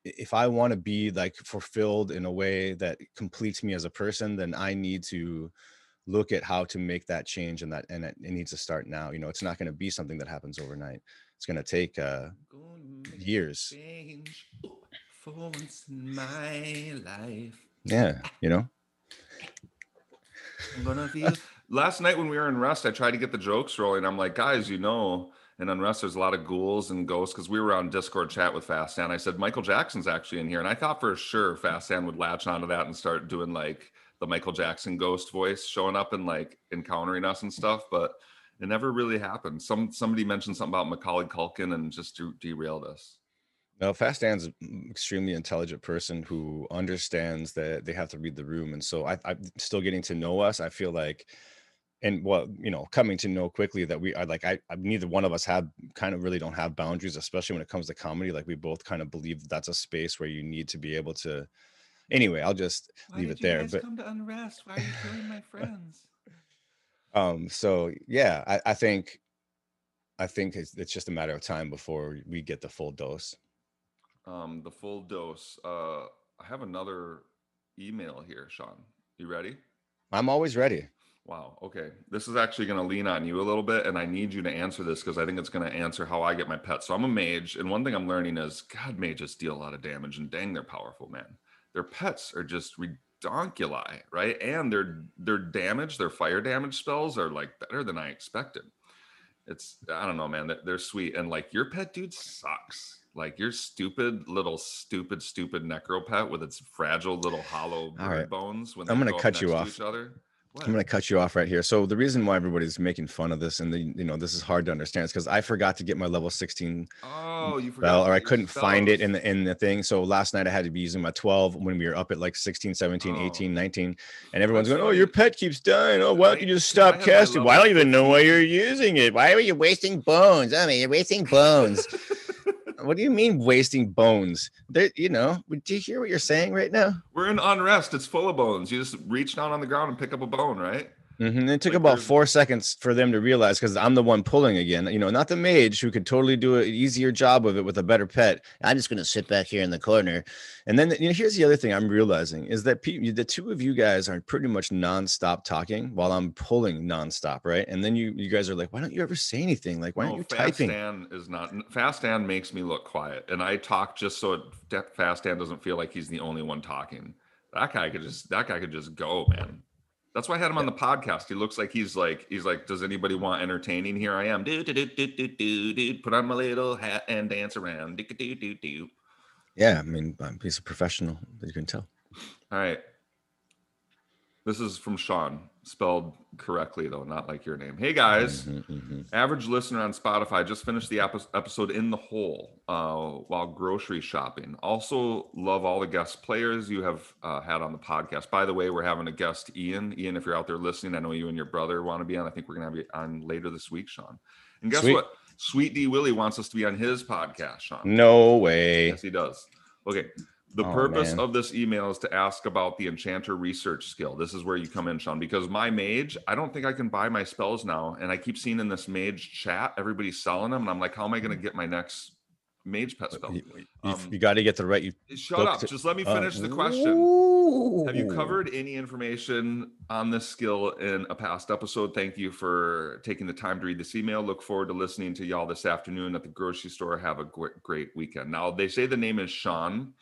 if i want to be like fulfilled in a way that completes me as a person then i need to look at how to make that change and that and it, it needs to start now you know it's not going to be something that happens overnight it's going to take uh years for once in my life. yeah you know I'm gonna feel. Last night when we were in Rust, I tried to get the jokes rolling. I'm like, guys, you know, in Unrest there's a lot of ghouls and ghosts because we were on Discord chat with Fast Dan. I said Michael Jackson's actually in here, and I thought for sure Fast would latch onto that and start doing like the Michael Jackson ghost voice, showing up and like encountering us and stuff. But it never really happened. Some somebody mentioned something about Macaulay Culkin and just de- derailed us. No, Fast Dan's an extremely intelligent person who understands that they have to read the room, and so I, I'm still getting to know us. I feel like, and well, you know, coming to know quickly that we are like I, I neither one of us have kind of really don't have boundaries, especially when it comes to comedy. Like we both kind of believe that that's a space where you need to be able to. Anyway, I'll just leave it there. But come to Unrest? Why are you killing my friends? um, so yeah, I, I think, I think it's, it's just a matter of time before we get the full dose. um, the full dose. Uh, I have another email here, Sean. You ready? I'm always ready. Wow. Okay. This is actually going to lean on you a little bit, and I need you to answer this because I think it's going to answer how I get my pets. So I'm a mage, and one thing I'm learning is God mages deal a lot of damage, and dang, they're powerful, man. Their pets are just redonkuli, right? And their their damage, their fire damage spells are like better than I expected. It's I don't know, man. They're, they're sweet, and like your pet dude sucks. Like your stupid little stupid stupid necro pet with its fragile little hollow All right. bones. When I'm gonna go cut you off. Each other. What? I'm going to cut you off right here. So the reason why everybody's making fun of this and the, you know this is hard to understand is because I forgot to get my level 16 Oh, you forgot. or I couldn't find it in the in the thing. So last night I had to be using my 12 when we were up at like 16, 17, Oh. 18, 19, and everyone's That's going, "Oh, your pet keeps dying. Oh, why don't you just stop casting? Why don't you even know why you're using it. Why are you wasting bones? I mean, you're wasting bones. What do you mean wasting bones? You know. Do you hear what you're saying right now? We're in unrest. It's full of bones. You just reach down on the ground and pick up a bone, right? Mhm, It took Like about four seconds for them to realize because I'm the one pulling again. You know, not the mage who could totally do an easier job of it with a better pet. I'm just gonna sit back here in the corner. And then you know, here's the other thing I'm realizing is that pe- the two of you guys are pretty much nonstop talking while I'm pulling nonstop, right? And then you you guys are like, why don't you ever say anything? Like, why aren't you Fast typing? Dan is not. Fast Dan makes me look quiet, and I talk just so it, Fast Dan doesn't feel like he's the only one talking. That guy could just. That guy could just go, man. That's why I had him on the podcast. He looks like he's like he's like, does anybody want entertaining? Here I am. Do do do do do do do. Put on my little hat and dance around. Do do do do. Yeah, I mean, he's a professional. You can tell. All right. This is from Sean, spelled correctly though, not like your name. Hey guys, Mhm, mhm. average listener on Spotify just finished the episode in the hole uh, while grocery shopping. Also, love all the guest players you have uh, had on the podcast. By the way, we're having a guest, Ian. Ian, if you're out there listening, I know you and your brother want to be on. I think we're gonna have you on later this week, Sean. And guess Sweet. what? Sweet D Willie wants us to be on his podcast, Sean. No way. Yes, he does. Okay. The Oh, purpose man. of this email is to ask about the enchanter research skill. This is where you come in, Sean, because my mage, I don't think I can buy my spells now. And I keep seeing in this mage chat, everybody's selling them. And I'm like, how am I going to get my next mage pet spell? You, Um, you got to get the right. You Shut up. to- Just let me uh, finish the question. Have you covered any information on this skill in a past episode? Thank you for taking the time to read this email. Look forward to listening to y'all this afternoon at the grocery store. Have a gr- great weekend. Now, they say the name is Sean,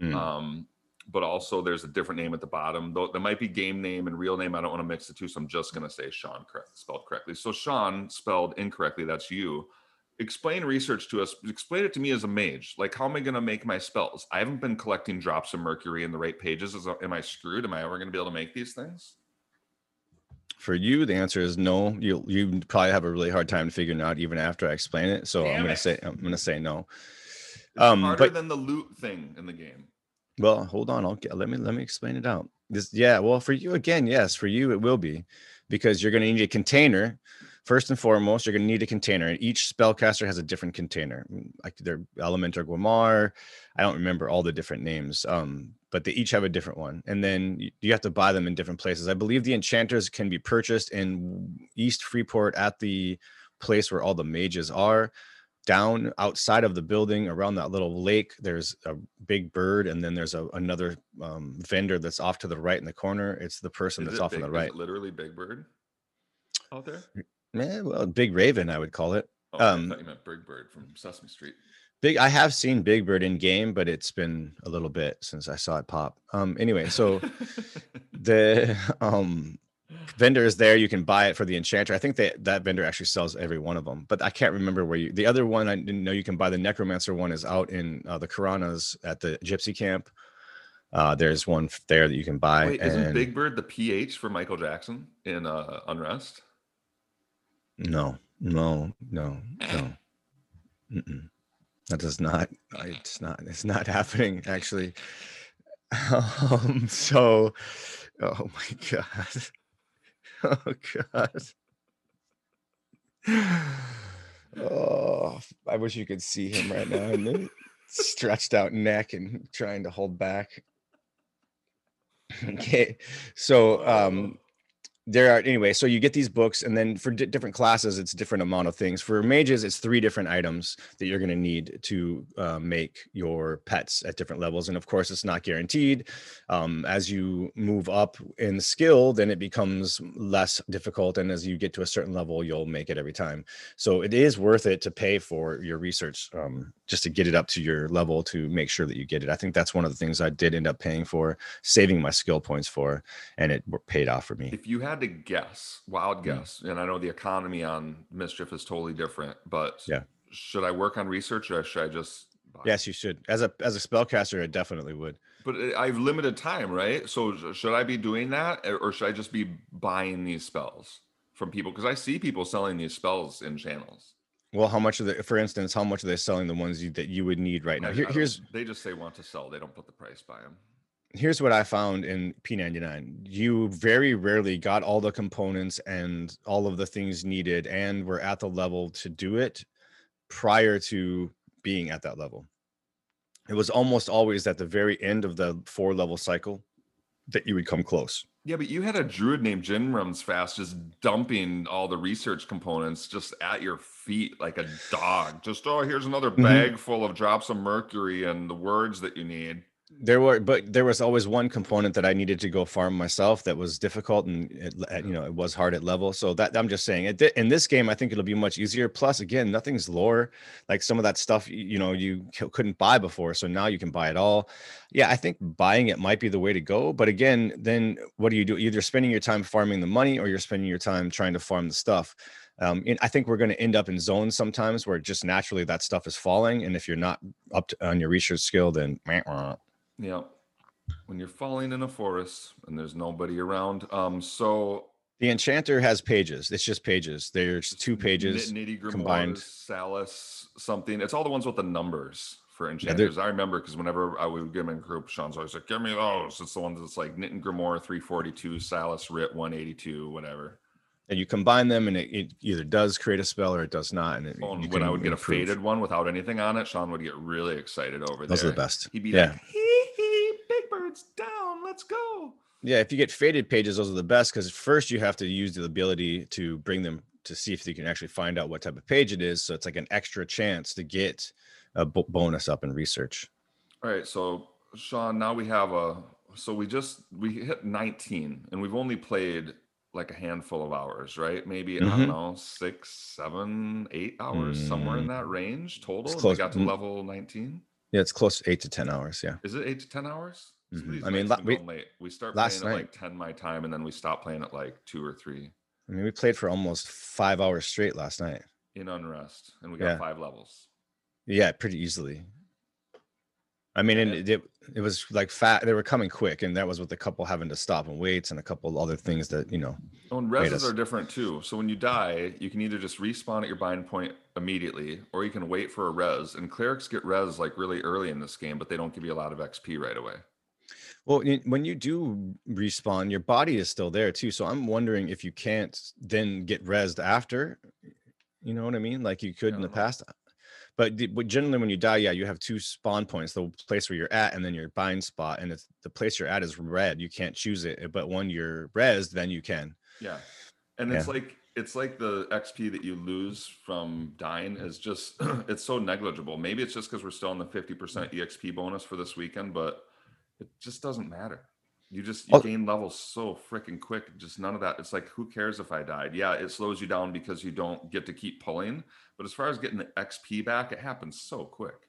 Mm. um, but also there's a different name at the bottom. Though there might be game name and real name. I don't want to mix the two, so I'm just going to say Sean correct, spelled correctly. So Sean spelled incorrectly. That's you. Explain research to us. Explain it to me as a mage. Like, how am I going to make my spells? I haven't been collecting drops of mercury in the right pages. Is, am I screwed? Am I ever going to be able to make these things? For you, the answer is no. You you probably have a really hard time figuring out even after I explain it. So I'm gonna it. say I'm gonna say no. Um, harder but- than the loot thing in the game. Well, hold on. I'll get, let me let me explain it out. This yeah. Well, for you again, yes. For you, it will be because you're gonna need a container. First and foremost, you're gonna need a container, and each spellcaster has a different container. Mm, Like their Elementor Guamar, I don't remember all the different names, um, but they each have a different one. And then you, you have to buy them in different places. I believe the enchanters can be purchased in East Freeport at the place where all the mages are down outside of the building around that little lake there's a big bird and then there's a, another um, vendor that's off to the right in the corner it's the person Is that's off big, on the right it literally Big Bird out there? Eh, well big raven i would call it Oh, I Um, thought you meant Big Bird from Sesame Street. big i have seen big bird in game but it's been a little bit since i saw it pop um anyway so the um vendor is there you can buy it for the enchanter. I think that that vendor actually sells every one of them but i can't remember where you the other one i didn't know you can buy the necromancer one is out in uh, the Karanas at the gypsy camp. Uh there's one there that you can buy Wait, isn't Big Bird the PH for Michael Jackson in uh, Unrest? no no no no. Mm-mm. that does not it's not it's not happening actually. Um so oh my god oh god. Oh i wish you could see him right now and stretched out neck and trying to hold back. Okay so um there are anyway so you get these books and then for di- different classes it's different amount of things. For mages it's three different items that you're going to need to uh, make your pets at different levels and of course it's not guaranteed. Um, as you move up in skill then it becomes less difficult and as you get to a certain level you'll make it every time. So it is worth it to pay for your research um, just to get it up to your level to make sure that you get it. I think that's one of the things i did end up paying for saving my skill points for and it paid off for me. If you had to guess, wild Mm. guess, and I know the economy on Mischief is totally different, but Yeah. should I work on research or should I just? buy? Yes, you should. As a as a spellcaster, I definitely would. But I- I've limited time, right? So should I be doing that or- should I just be buying these spells from people? Because I see people selling these spells in channels. Well, how much of the, for instance, how much are they selling the ones you, that you would need right now? Here, here's they just say want to sell. They don't put the price by them. Here's what I found in P99. You very rarely got all the components and all of the things needed, and were at the level to do it prior to being at that level. It was almost always at the very end of the four level cycle that you would come close. Yeah, but you had a druid named Jin Runs Fast just dumping all the research components just at your feet like a dog. Just, oh, here's another Mhm. bag full of drops of mercury and the words that you need. There were, but there was always one component that I needed to go farm myself that was difficult and it, you know it was hard at level. So that I'm just saying, it, in this game, I think it'll be much easier. Plus, again, nothing's lore. Like some of that stuff, you know, you couldn't buy before, so now you can buy it all. Yeah, I think buying it might be the way to go. But again, then what do you do? Either spending your time farming the money, or you're spending your time trying to farm the stuff. Um, and I think we're going to end up in zones sometimes where just naturally that stuff is falling, and if you're not up to, on your research skill, then. Yeah. When you're falling in a forest and there's nobody around. Um, so The enchanter has pages. It's just pages. There's two pages. Nitty combined. Salus, something. It's all the ones with the numbers for enchanters. I remember because whenever I would get them in group, Sean's always like, "Give me those." It's the ones that's like Knit and Grimoire 342, Salil's Writ 182, whatever. And you combine them, and it, it either does create a spell or it does not. And it, Oh, when I would get a improve. faded one without anything on it, Sean would get really excited over Those there. are the best. He'd be Yeah. like, hee Yeah, if you get faded pages, those are the best because first you have to use the ability to bring them to see if you can actually find out what type of page it is. So it's like an extra chance to get a bonus up in research. All right, so Sean, now we have a so we just we hit 19 and we've only played like a handful of hours, right? Maybe I Mhm. don't know, six, seven, eight hours, somewhere in Mm. that range total. and We close. got to Mm. level 19. Yeah, it's close to eight to 10 hours. Yeah. Is it eight to ten hours? Mhm. I mean, la- we- late. We start last playing at like 10 my time and then we stop playing at like two or three I mean, we played for almost five hours straight last night. in unrest and we got Yeah. five levels. Yeah, pretty easily. I mean, and Yeah. it, it was like fat. They were coming quick, and that was with a couple having to stop and wait, and a couple other things that you know. Oh, and reses us- are different too. So when you die, you can either just respawn at your bind point immediately, or you can wait for a res. And clerics get res like really early in this game, but they don't give you a lot of XP right away. Well, when you do respawn, your body is still there too. So I'm wondering if you can't then get resed after. You know what I mean? Like you could in the past. Uh, but, the- but generally, when you die, yeah, you have two spawn points: the place where you're at, and then your bind spot. And it's the place you're at is red. You can't choose it. Eh, but when you're resed, then you can. Yeah. And it's like it's like the XP that you lose from dying is just it's so negligible. Maybe it's just because we're still in the 50% mm. EXP bonus for this weekend, but it just doesn't matter. You just you Oh. gain levels so freaking quick. Just none of that. It's like who cares if I died? Yeah, it slows you down because you don't get to keep pulling. But as far as getting the XP back, it happens so quick.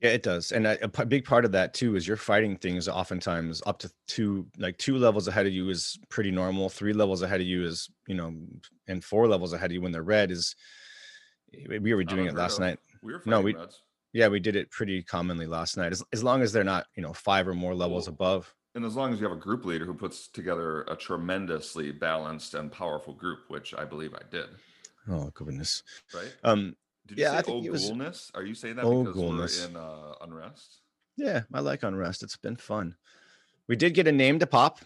Yeah, it does. And a big part of that too is you're fighting things oftentimes up to two, like two levels ahead of you is pretty normal. Three levels ahead of you is, you know, and four levels ahead of you when they're red is. we- We were doing it last of. night. We were No, we- reds. Yeah, we did it pretty commonly last night. As, as long as they're not, you know, five or more levels Cool. above. And as long as you have a group leader who puts together a tremendously balanced and powerful group, which I believe I did, Oh goodness. right? Um. Did you Yeah, I say think it was- Are you saying that Oh, because we're in uh, unrest? Yeah, I like unrest. It's been fun. We did get a name to pop.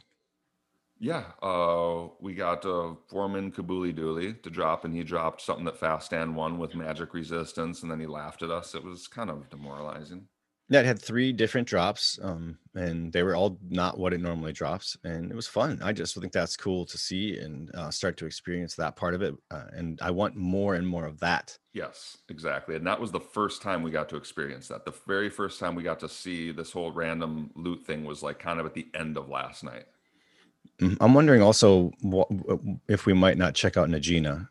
Yeah, uh, we got uh, Foreman Kabuli Dooley to drop, and he dropped something that Fast Dan won with magic resistance, and then he laughed at us. It was kind of demoralizing. that had three different drops um and they were all not what it normally drops and it was fun i just think that's cool to see and uh, start to experience that part of it uh, and i want more and more of that Yes, exactly. And that was the first time we got to experience that. The very first time we got to see this whole random loot thing was like kind of at the end of last night. Mhm. i'm wondering also wha- w- if we might not check out Najena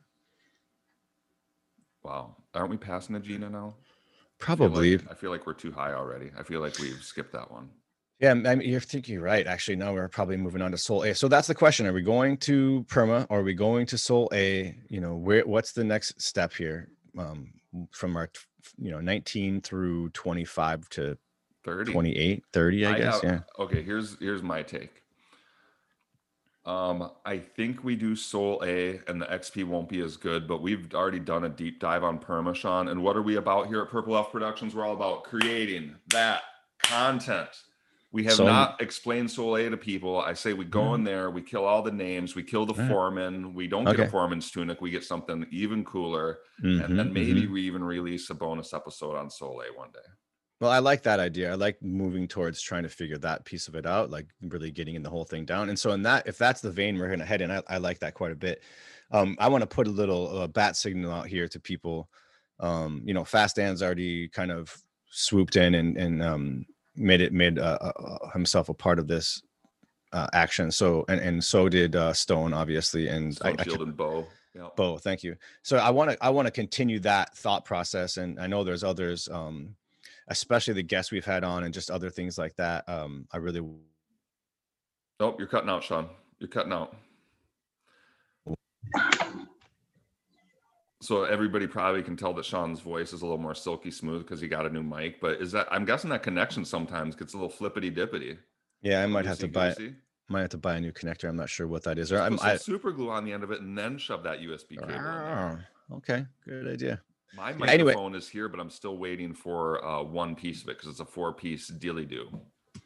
Wow. Aren't we passing Agena now? I feel probably like- I feel like we're too high already. I feel like we've skipped that one. yeah i mean you're thinking right actually now we're probably moving on to Sol A so that's the question are we going to perma or are we going to Sol A you know where what's the next step here um from our you know 19 through 25 to 30. 28 30 i, guess have- yeah Okay, here's here's my take. Um, I think we do Sol A and the XP won't be as good, but we've already done a deep dive on Perma, Sean. And what are we about here at Purple Elf Productions? We're all about creating that content. We have So- not explained Sol A to people. I say we go in there, we kill all the names, we kill the Alright. foreman, we don't get a foreman's tunic, we get something even cooler, Mhm, and then mhm. maybe we even release a bonus episode on Sol A one day. Well, I like that idea. I like moving towards trying to figure that piece of it out, like really getting in the whole thing down. And so, in that, if that's the vein we're going to head in, I, I like that quite a bit. Um, I want to put a little uh, bat signal out here to people. Um, you know, Fast Dan's already kind of swooped in and and um, made it made uh, uh, uh, himself a part of this uh, action. So and and so did uh, Stone, obviously, and I, Stone I Shield and Bow. Yeah. Bo, thank you. So I want to I want to continue that thought process, and I know there's others, um, especially the guests we've had on, and just other things like that. Um, I really Nope, you're cutting out, Sean. You're cutting out. So everybody probably can tell that Sean's voice is a little more silky smooth because he got a new mic. But is that I'm guessing that connection sometimes gets a little flippity dippity. yeah I might have to buy might have to buy a new connector. I'm not sure what that is. Or I'm I, super glue on the end of it and then shove that USB cable. Ah, okay, good idea. My Anyway. microphone is here, but I'm still waiting for uh, one piece of it because it's a four piece dilly do.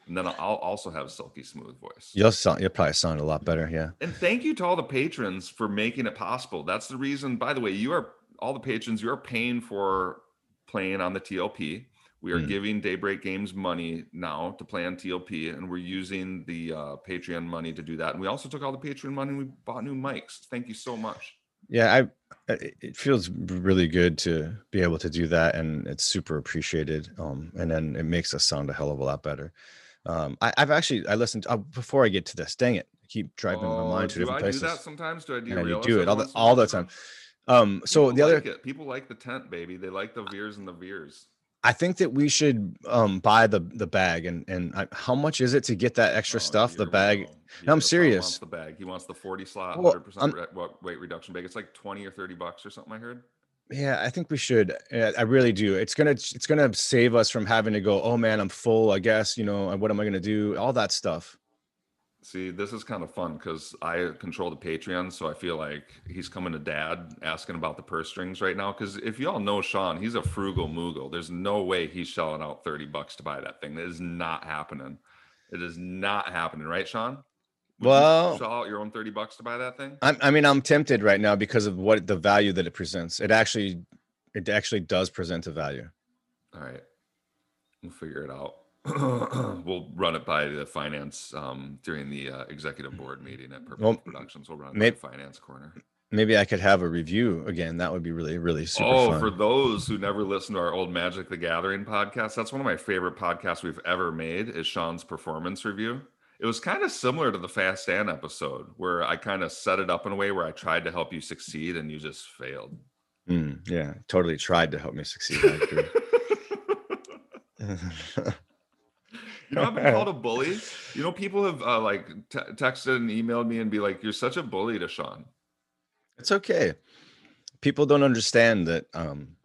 And then I'll also have silky smooth voice. You'll sound you'll probably sound a lot better. Yeah. And thank you to all the patrons for making it possible. That's the reason, by the way, you are all the patrons, you are paying for playing on the TLP. We are Mm. giving Daybreak Games money now to play on TLP, and we're using the uh, Patreon money to do that. And we also took all the Patreon money and we bought new mics. Thank you so much. Yeah, I it it feels really good to be able to do that, and it's super appreciated. Um, and then it makes us sound a hell of a lot better. Um, I, I've actually I listened uh, before I get to this. Dang it, I keep driving my Oh, mind to do different I places. do that sometimes? Do I do Yeah, you do it all the once in a all the time. Um, so People the other like people like the tent, baby. They like the veers and the veers. I think that we should um buy the the bag and and I, how much is it to get that extra Oh, stuff? The bag. No, I'm Sean wants serious. the bag. He wants the 40 slot, Well, 100% re- weight reduction bag. It's like 20 or 30 bucks or something I heard. Yeah, I think we should. Uh, I really do. It's gonna it's gonna save us from having to go. Oh man, I'm full. I guess you know. What am I gonna do? All that stuff. See, this is kind of fun because I control the Patreon, so I feel like he's coming to dad asking about the purse strings right now. Because if you all know Sean, he's a frugal moogle. There's no way he's shelling out 30 bucks to buy that thing. That is not happening. It is not happening, right, Sean? Would you Well- shell out your own 30 bucks to buy that thing? I, I mean, I'm tempted right now because of what the value that it presents. It actually, it actually does present a value. All right. We'll figure it out. we'll run it by the finance um, during the uh, executive board meeting at Purple Well, Productions. We'll run it may- by the finance corner. Maybe I could have a review again. That would be really, really super oh, fun. for those who never listened to our old Magic the Gathering podcast, that's one of my favorite podcasts we've ever made. Is Sean's performance review. It was kind of similar to the Fast Dan episode, where I kind of set it up in a way where I tried to help you succeed and you just failed. Mm, yeah, totally tried to help me succeed. You know, I've been called a bully. You know, people have uh, like t- texted and emailed me and be like, "You're such a bully to Sean." it's okay. People don't understand that. Um,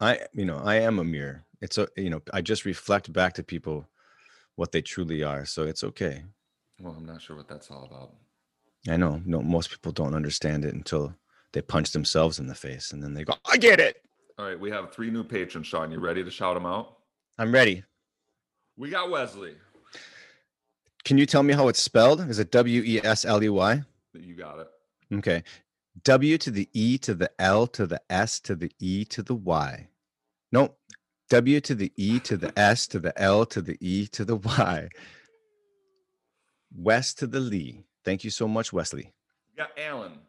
I, you know, I am a mirror. It's a, you know, I just reflect back to people what they truly are. So it's okay. Well, I'm not sure what that's all about. I know. No, most people don't understand it until they punch themselves in the face, and then they go, "I get it. All right, we have three new patrons. Sean, you ready to shout them out? I'm ready." We got Wesley. Can you tell me how it's spelled? Is it W E S L E Y? You got it. Okay. W to the E to the L to the S to the E to the Y. No. W to the E to the S to the L to the E to the Y. West to the Lee. Thank you so much, Wesley. We got Alan.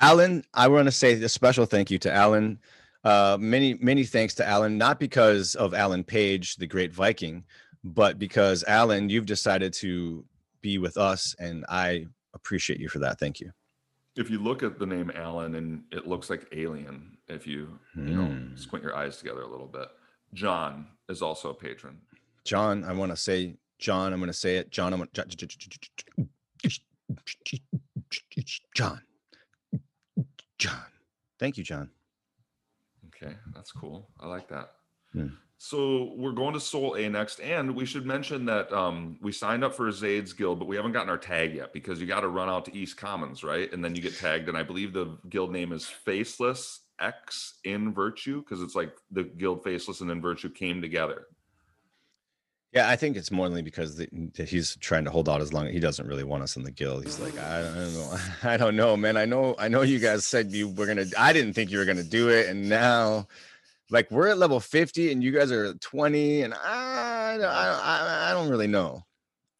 Alan, I want to say a special thank you to Alan. Uh, many, many thanks to Alan, not because of Alan Page, the great Viking, but because Alan, you've decided to be with us, and I appreciate you for that. Thank you. If you look at the name Alan and it looks like alien, if you you know Hmm. squint your eyes together a little bit. John is also a patron. John, I want to say, John, I'm going to say it. John, I'm to, John, John. Thank you, John. Okay, that's cool. I like that. Hmm. So we're going to Sol A next, and we should mention that um, we signed up for Zayd's Guild, but we haven't gotten our tag yet because you got to run out to East Commons, right? And then you get tagged, and I believe the guild name is Faceless X in Virtue because it's like the guild Faceless and then Virtue came together. Yeah, I think it's more only because the, he's trying to hold out as long. He doesn't really want us in the guild. He's like, I don't, know, I don't know, man. I know, I know you guys said you were gonna. I didn't think you were gonna do it, and now, like, we're at level fifty, and you guys are twenty, and I, I, I, I don't really know.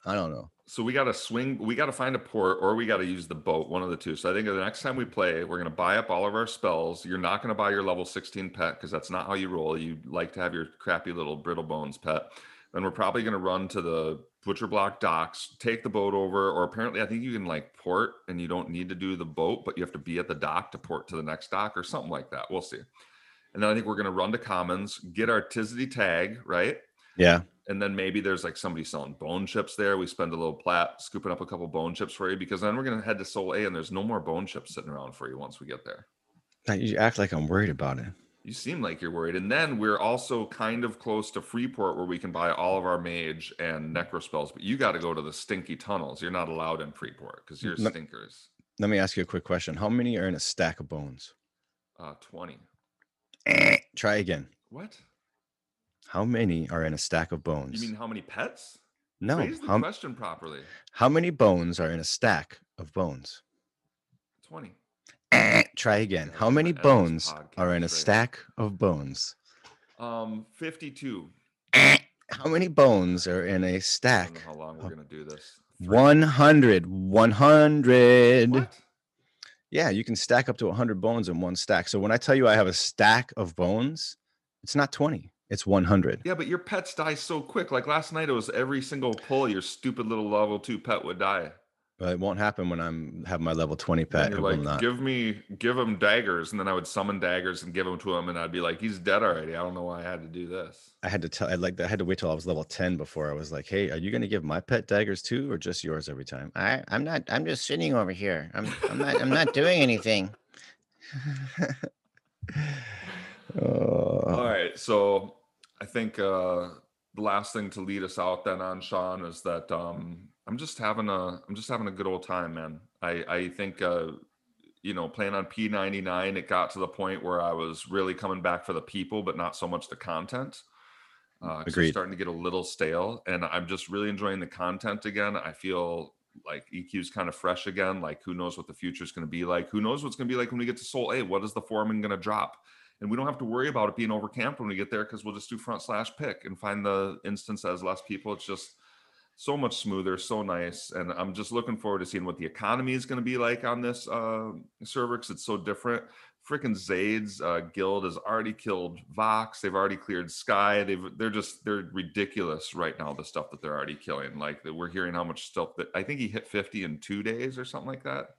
I don't know. So we got to swing, we got to find a port or we got to use the boat, one of the two. So I think the next time we play, we're to buy up all of our spells. You're not to buy your level 16 pet because that's not how you roll. You like to have your crappy little brittle bones pet. Then we're probably going to run to the butcher block docks, take the boat over, or apparently I think you can like port and you don't need to do the boat, but you have to be at the dock to port to the next dock or something like that. We'll see. And then I think we're going to run to commons, get our Tizzity tag, right? Yeah, and then maybe there's like somebody selling bone chips there. We spend a little plat scooping up a couple bone chips for you because then we're gonna head to Sol A and there's no more bone chips sitting around for you once we get there. you act like I'm worried about it. You seem like you're worried. And then we're also kind of close to Freeport where we can buy all of our mage and necro spells, but you got to go to the stinky tunnels. You're not allowed in Freeport because you're No- stinkers. Let me ask you a quick question. How many are in a stack of bones? Uh 20. Try again. What? How many are in a stack of bones? You mean how many pets? no. Raise the How, question properly. how many bones are in a stack of bones? 20. Try again. How many bones are in a stack of bones? Um, 52. How many bones are in a I don't know stack? how long we're gonna do this. 100. 100. What? Yeah, you can stack up to 100 bones in one stack. So when I tell you I have a stack of bones, it's not 20, it's 100. Yeah, but your pets die so quick. Like last night, it was every single pull. Your stupid little level two pet would die. But it won't happen when I'm have my level 20 pet. you're will like, not. give me, give him daggers, and then I would summon daggers and give them to him, and I'd be like, he's dead already. I don't know why I had to do this. I had to tell I like I had to wait till I was level 10 before I was like, hey, are you gonna give my pet daggers too, or just yours every time? I, I'm not. I'm just sitting over here. I'm. I'm not. I'm not doing anything. Oh, All right, so I think uh the last thing to lead us out then on Sean is that um I'm just having a I'm just having a good old time, man. I I think uh you know playing on P99 it got to the point where I was really coming back for the people but not so much the content. Uh 'cause it's Agreed. starting to get a little stale and I'm just really enjoying the content again. I feel like EQ's kind of fresh again. Like who knows what the future is going to be like? Who knows what's going to be like when we get to Sol A? What is the foreman going to drop? and we don't have to worry about it being overcamped when we get there because we'll just do front slash pick and find the instance as less people. It's just so much smoother, so nice, and I'm just looking forward to seeing what the economy is going to be like on this uh, server because it's so different. Freaking Zayd's uh, guild has already killed Vox. They've already cleared Sky. They've they're just they're ridiculous right now. The stuff that they're already killing. Like that we're hearing how much stuff that I think he hit 50 in two days or something like that.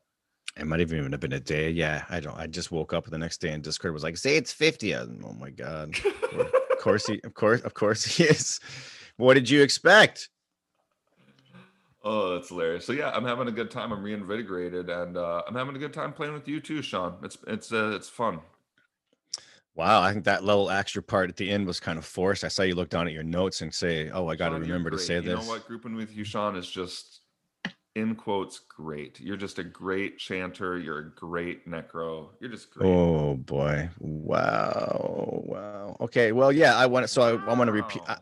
it might have even have been a day. Yeah, I don't I just woke up the next day and Discord was like, say it's 50. And, Oh my god. of course he of course, of course he is. What did you expect? Oh, that's hilarious. So yeah, I'm having a good time. I'm reinvigorated, and uh, I'm having a good time playing with you too, Sean. It's it's uh, it's fun. Wow, I think that little extra part at the end was kind of forced. I saw you look down at your notes and say, "Oh, I got to remember to say you this." You know what? Grouping with you, Sean, is just in quotes great. You're just a great chanter. You're a great necro. You're just great. Oh boy! Wow! Wow! Okay. Well, yeah. I want to. So I, I want to repeat. I.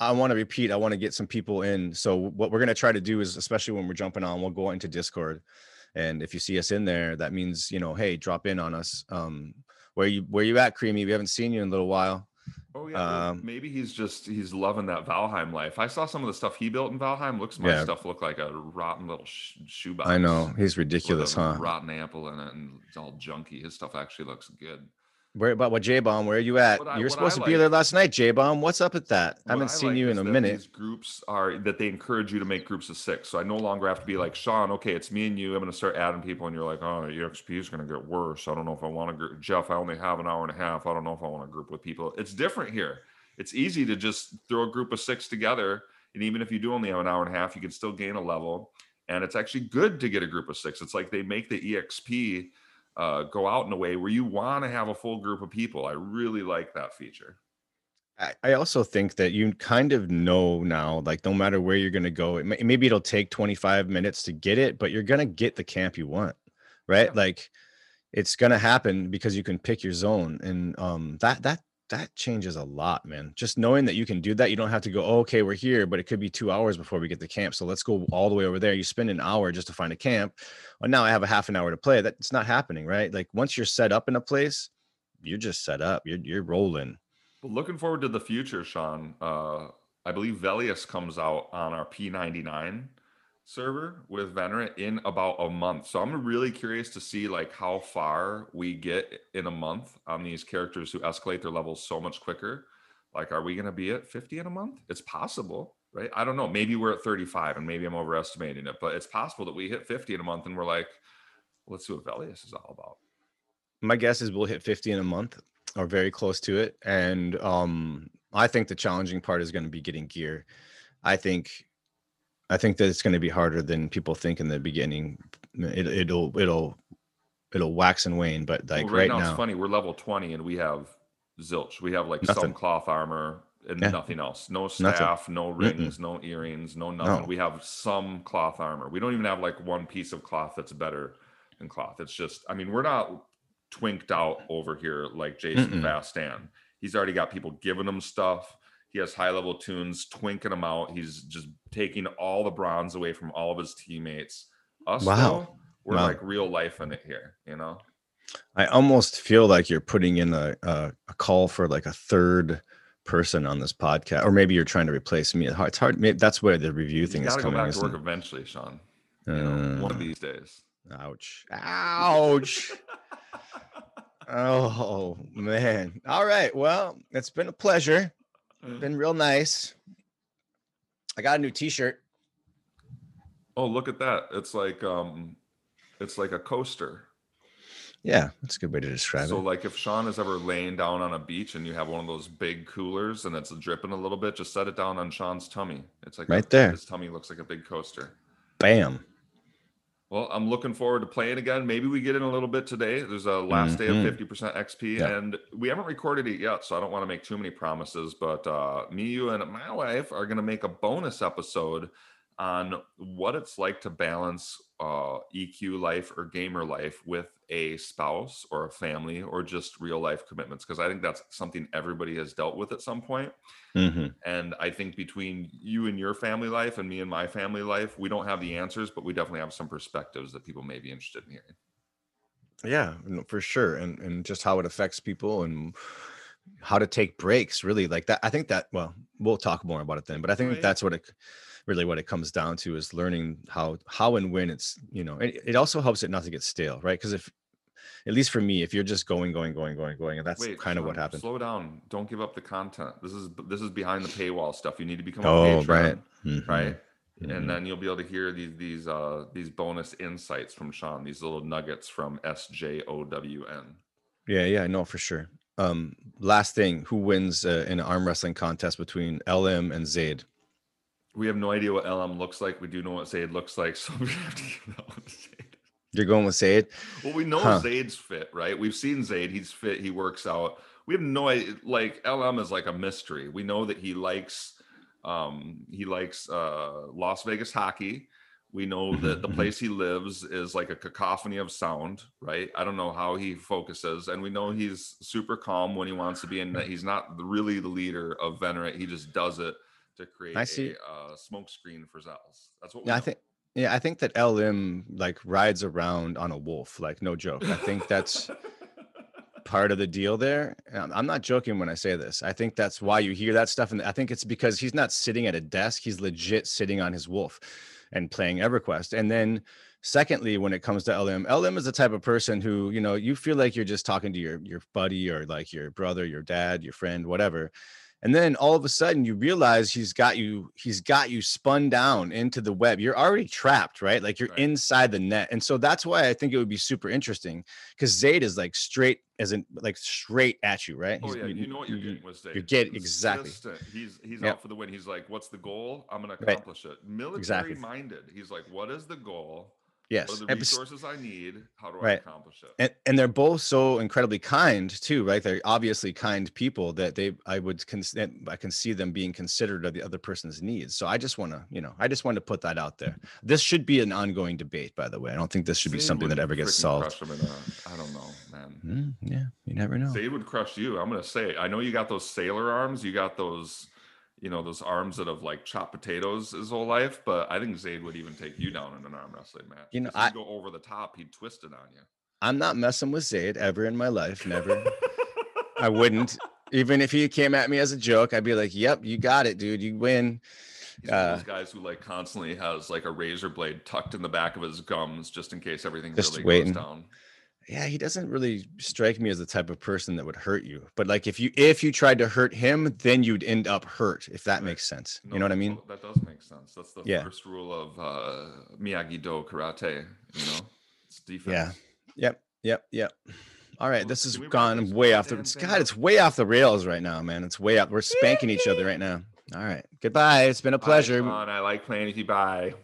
I want to repeat. I want to get some people in. So what we're gonna try to do is, especially when we're jumping on, we'll go into Discord, and if you see us in there, that means you know, hey, drop in on us. Um, where you where you at, Creamy? We haven't seen you in a little while. Oh yeah, Um, maybe he's just he's loving that Valheim life. I saw some of the stuff he built in Valheim. Looks my Yeah. stuff look like a rotten little sh- shoebox. I know he's ridiculous, huh? Rotten apple in it, and it's all junky. His stuff actually looks good. Where about what J Bomb? Where are you at? I- you were what supposed I to be there last night, J Bomb. What's up with that? I haven't seen like you in a minute. These groups are that they encourage you to make groups of six. So I no longer have to be like Sean. Okay, it's me and you. I'm going to start adding people, and you're like, oh, the EXP is going to get worse. I don't know if I want to group. Jeff, I only have an hour and a half. I don't know if I want to group with people. It's different here. It's easy to just throw a group of six together, and even if you do only have an hour and a half, you can still gain a level. And it's actually good to get a group of six. It's like they make the EXP uh, go out in a way where you want to have a full group of people. I really like that feature. I, also think that you kind of know now, like no matter where you're going to go, it may, maybe it'll take 25 minutes to get it, but you're going to get the camp you want, right? Yeah. Like it's going to happen because you can pick your zone, and um, that that that changes a lot, man. Just knowing that you can do that, you don't have to go, oh, okay, we're here, but it could be two hours before we get to camp, so let's go all the way over there. You spend an hour just to find a camp. Well, now I have a half an hour to play. That's not happening, right? Like once you're set up in a place, you're just set up. You're you're rolling. Well, looking forward to the future, Sean. Uh, I believe Velius comes out on our P99 server with Venerant in about a month. So I'm really curious to see like how far we get in a month on these characters who escalate their levels so much quicker. Like, are we going to be at 50 in a month? It's possible, right? I don't know. Maybe we're at 35 and maybe I'm overestimating it, but it's possible that we hit 50 in a month and we're like, let's see what Velius is all about. my guess is we'll hit 50 in a month or very close to it and um i think the challenging part is going to be getting gear i think i think that it's going to be harder than people think in the beginning it, it'll it'll it'll wax and wane but like Well, right, now, now it's funny. We're level 20 and we have zilch. We have like Nothing. some cloth armor and Yeah. nothing else. No staff, no rings, no earrings, no nothing. No. We have some cloth armor. We don't even have like one piece of cloth that's better than cloth. It's just, I mean, we're not twinked out over here like Jason Mm-mm. Vastan. He's already got people giving him stuff. He has high level tunes, twinking them out. He's just taking all the bronze away from all of his teammates. Us, Wow. though, we're Wow. like real life in it here, you know? i almost feel like you're putting in a, a, a call for like a third person on this podcast, or maybe you're trying to replace me. It's hard. Maybe that's where the review thing is go coming. back to work isn't eventually, Sean. it? You know, one of Uh, these days. ouch! Ouch! oh man! All right. Well, it's been a pleasure. Been real nice. I got a new T-shirt. Oh, look at that! It's like um, it's like a coaster. Yeah, that's a good way to describe So, it. So, like, if Sean is ever laying down on a beach and you have one of those big coolers and it's dripping a little bit, just set it down on Sean's tummy. It's like a- Right there. His tummy looks like a big coaster. Bam. Well, I'm looking forward to playing again. Maybe we get in a little bit today. There's a last day of Mhm. 50% XP, Yeah. and we haven't recorded it yet, so I don't want to make too many promises. But uh, me, you, and my wife are going to make a bonus episode on what it's like to balance uh, EQ life or gamer life with a spouse or a family or just real life commitments. Because I think that's something everybody has dealt with at some point. hmm And I think between you and your family life and me and my family life, we don't have the answers, but we definitely have some perspectives that people may be interested in hearing. Yeah, for sure, and and just how it affects people and how to take breaks. Really, like that. I think that. Well, we'll talk more about it then. But I think Right. that's what it really what it comes down to is learning how how and when it's you know. It, it also helps it not to get stale, right? Because if at least for me, if you're just going, going, going, going, going, and that's kind of what happens. Slow down. Don't give up the content. This is this is behind the paywall stuff. You need to become a Oh, patron, right, Mhm, right? mhm. And then you'll be able to hear these these uh these bonus insights from Sean, these little nuggets from SJOWN. Yeah, yeah, no, for sure. Um, last thing, who wins uh, in an arm wrestling contest between LM and Zayd? We have no idea what LM looks like. We do know what Zayd looks like, so we have to give that one to Zayd. You're going with Zayd. Well, we know Huh. Zayd's fit, right? We've seen Zayd. He's fit. He works out. We have no idea. Like LM is like a mystery. We know that he likes, um, he likes uh, Las Vegas hockey. We know that the Mhm, mhm. place he lives is like a cacophony of sound, right? I don't know how he focuses, and we know he's super calm when he wants to be, and that he's not really the leader of Venerate. He just does it to create I see. a uh, smoke screen for Zels. That's what we Yeah, I know. think yeah, I think that LM like rides around on a wolf, like no joke. I think that's part of the deal there. Um, I'm not joking when I say this. I think that's why you hear that stuff, and I think it's because he's not sitting at a desk; he's legit sitting on his wolf and playing EverQuest. And then, secondly, when it comes to LM, LM is the type of person who you know you feel like you're just talking to your your buddy or like your brother, your dad, your friend, whatever. And then all of a sudden you realize he's got you, he's got you spun down into the web. You're already trapped, right? Like you're Right. inside the net. And so that's why I think it would be super interesting because Zayd is like straight as in like straight at you, right? Oh He's- yeah, you know what you're getting with Zayd. you get- exactly. He's he's Yep. out for the win. He's like, "What's the goal? I'm going to Right. accomplish it." Military Exactly. minded. He's like, "What is the goal? Yes. What are the resources I need? How do I Right. accomplish it?" and, and they're both so incredibly kind too, right? They're obviously kind people that they I would cons- I can see them being considerate of the other person's needs. So I just want to, you know, I just want to put that out there. This should be an ongoing debate, by the way. I don't think this should be something that ever gets solved. Crush him in a, I don't know, man. Mm, yeah, you never know. They would crush you. I'm going to say. it. I know you got those sailor arms. You got those, you know, those arms that have like chopped potatoes his whole life. But I think Zayd would even take you down in an arm wrestling match. You know, I- go over the top. He'd twist it on you. I'm not messing with Zayd ever in my life. Never. I wouldn't. Even if he came at me as a joke, I'd be like, "Yep, you got it, dude. You win." He's one of Uh, those guys who like constantly has like a razor blade tucked in the back of his gums just in case everything Just really waiting. goes down. Yeah, he doesn't really strike me as the type of person that would hurt you. But like if you if you tried to hurt him, then you'd end up hurt, if that Right. makes sense. No, you know what I mean? that does make sense. That's the Yeah. first rule of uh, Miyagi Do karate. You know, it's defense. Yeah. Yep, yep, yep. All right, Well, this has can we wrap gone way off the God, it's way off the rails right now, man. It's way up. We're spanking each other right now. All right. Goodbye. It's been a pleasure. Sean. I like playing with you. Bye.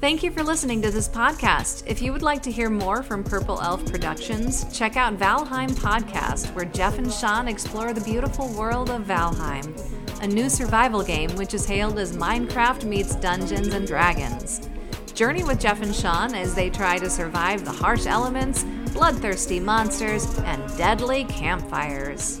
Thank you for listening to this podcast. If you would like to hear more from Purple Elf Productions, check out Valheim Podcast, where Jeff and Sean explore the beautiful world of Valheim, a new survival game which is hailed as Minecraft meets Dungeons and Dragons. Journey with Jeff and Sean as they try to survive the harsh elements, bloodthirsty monsters, and deadly campfires.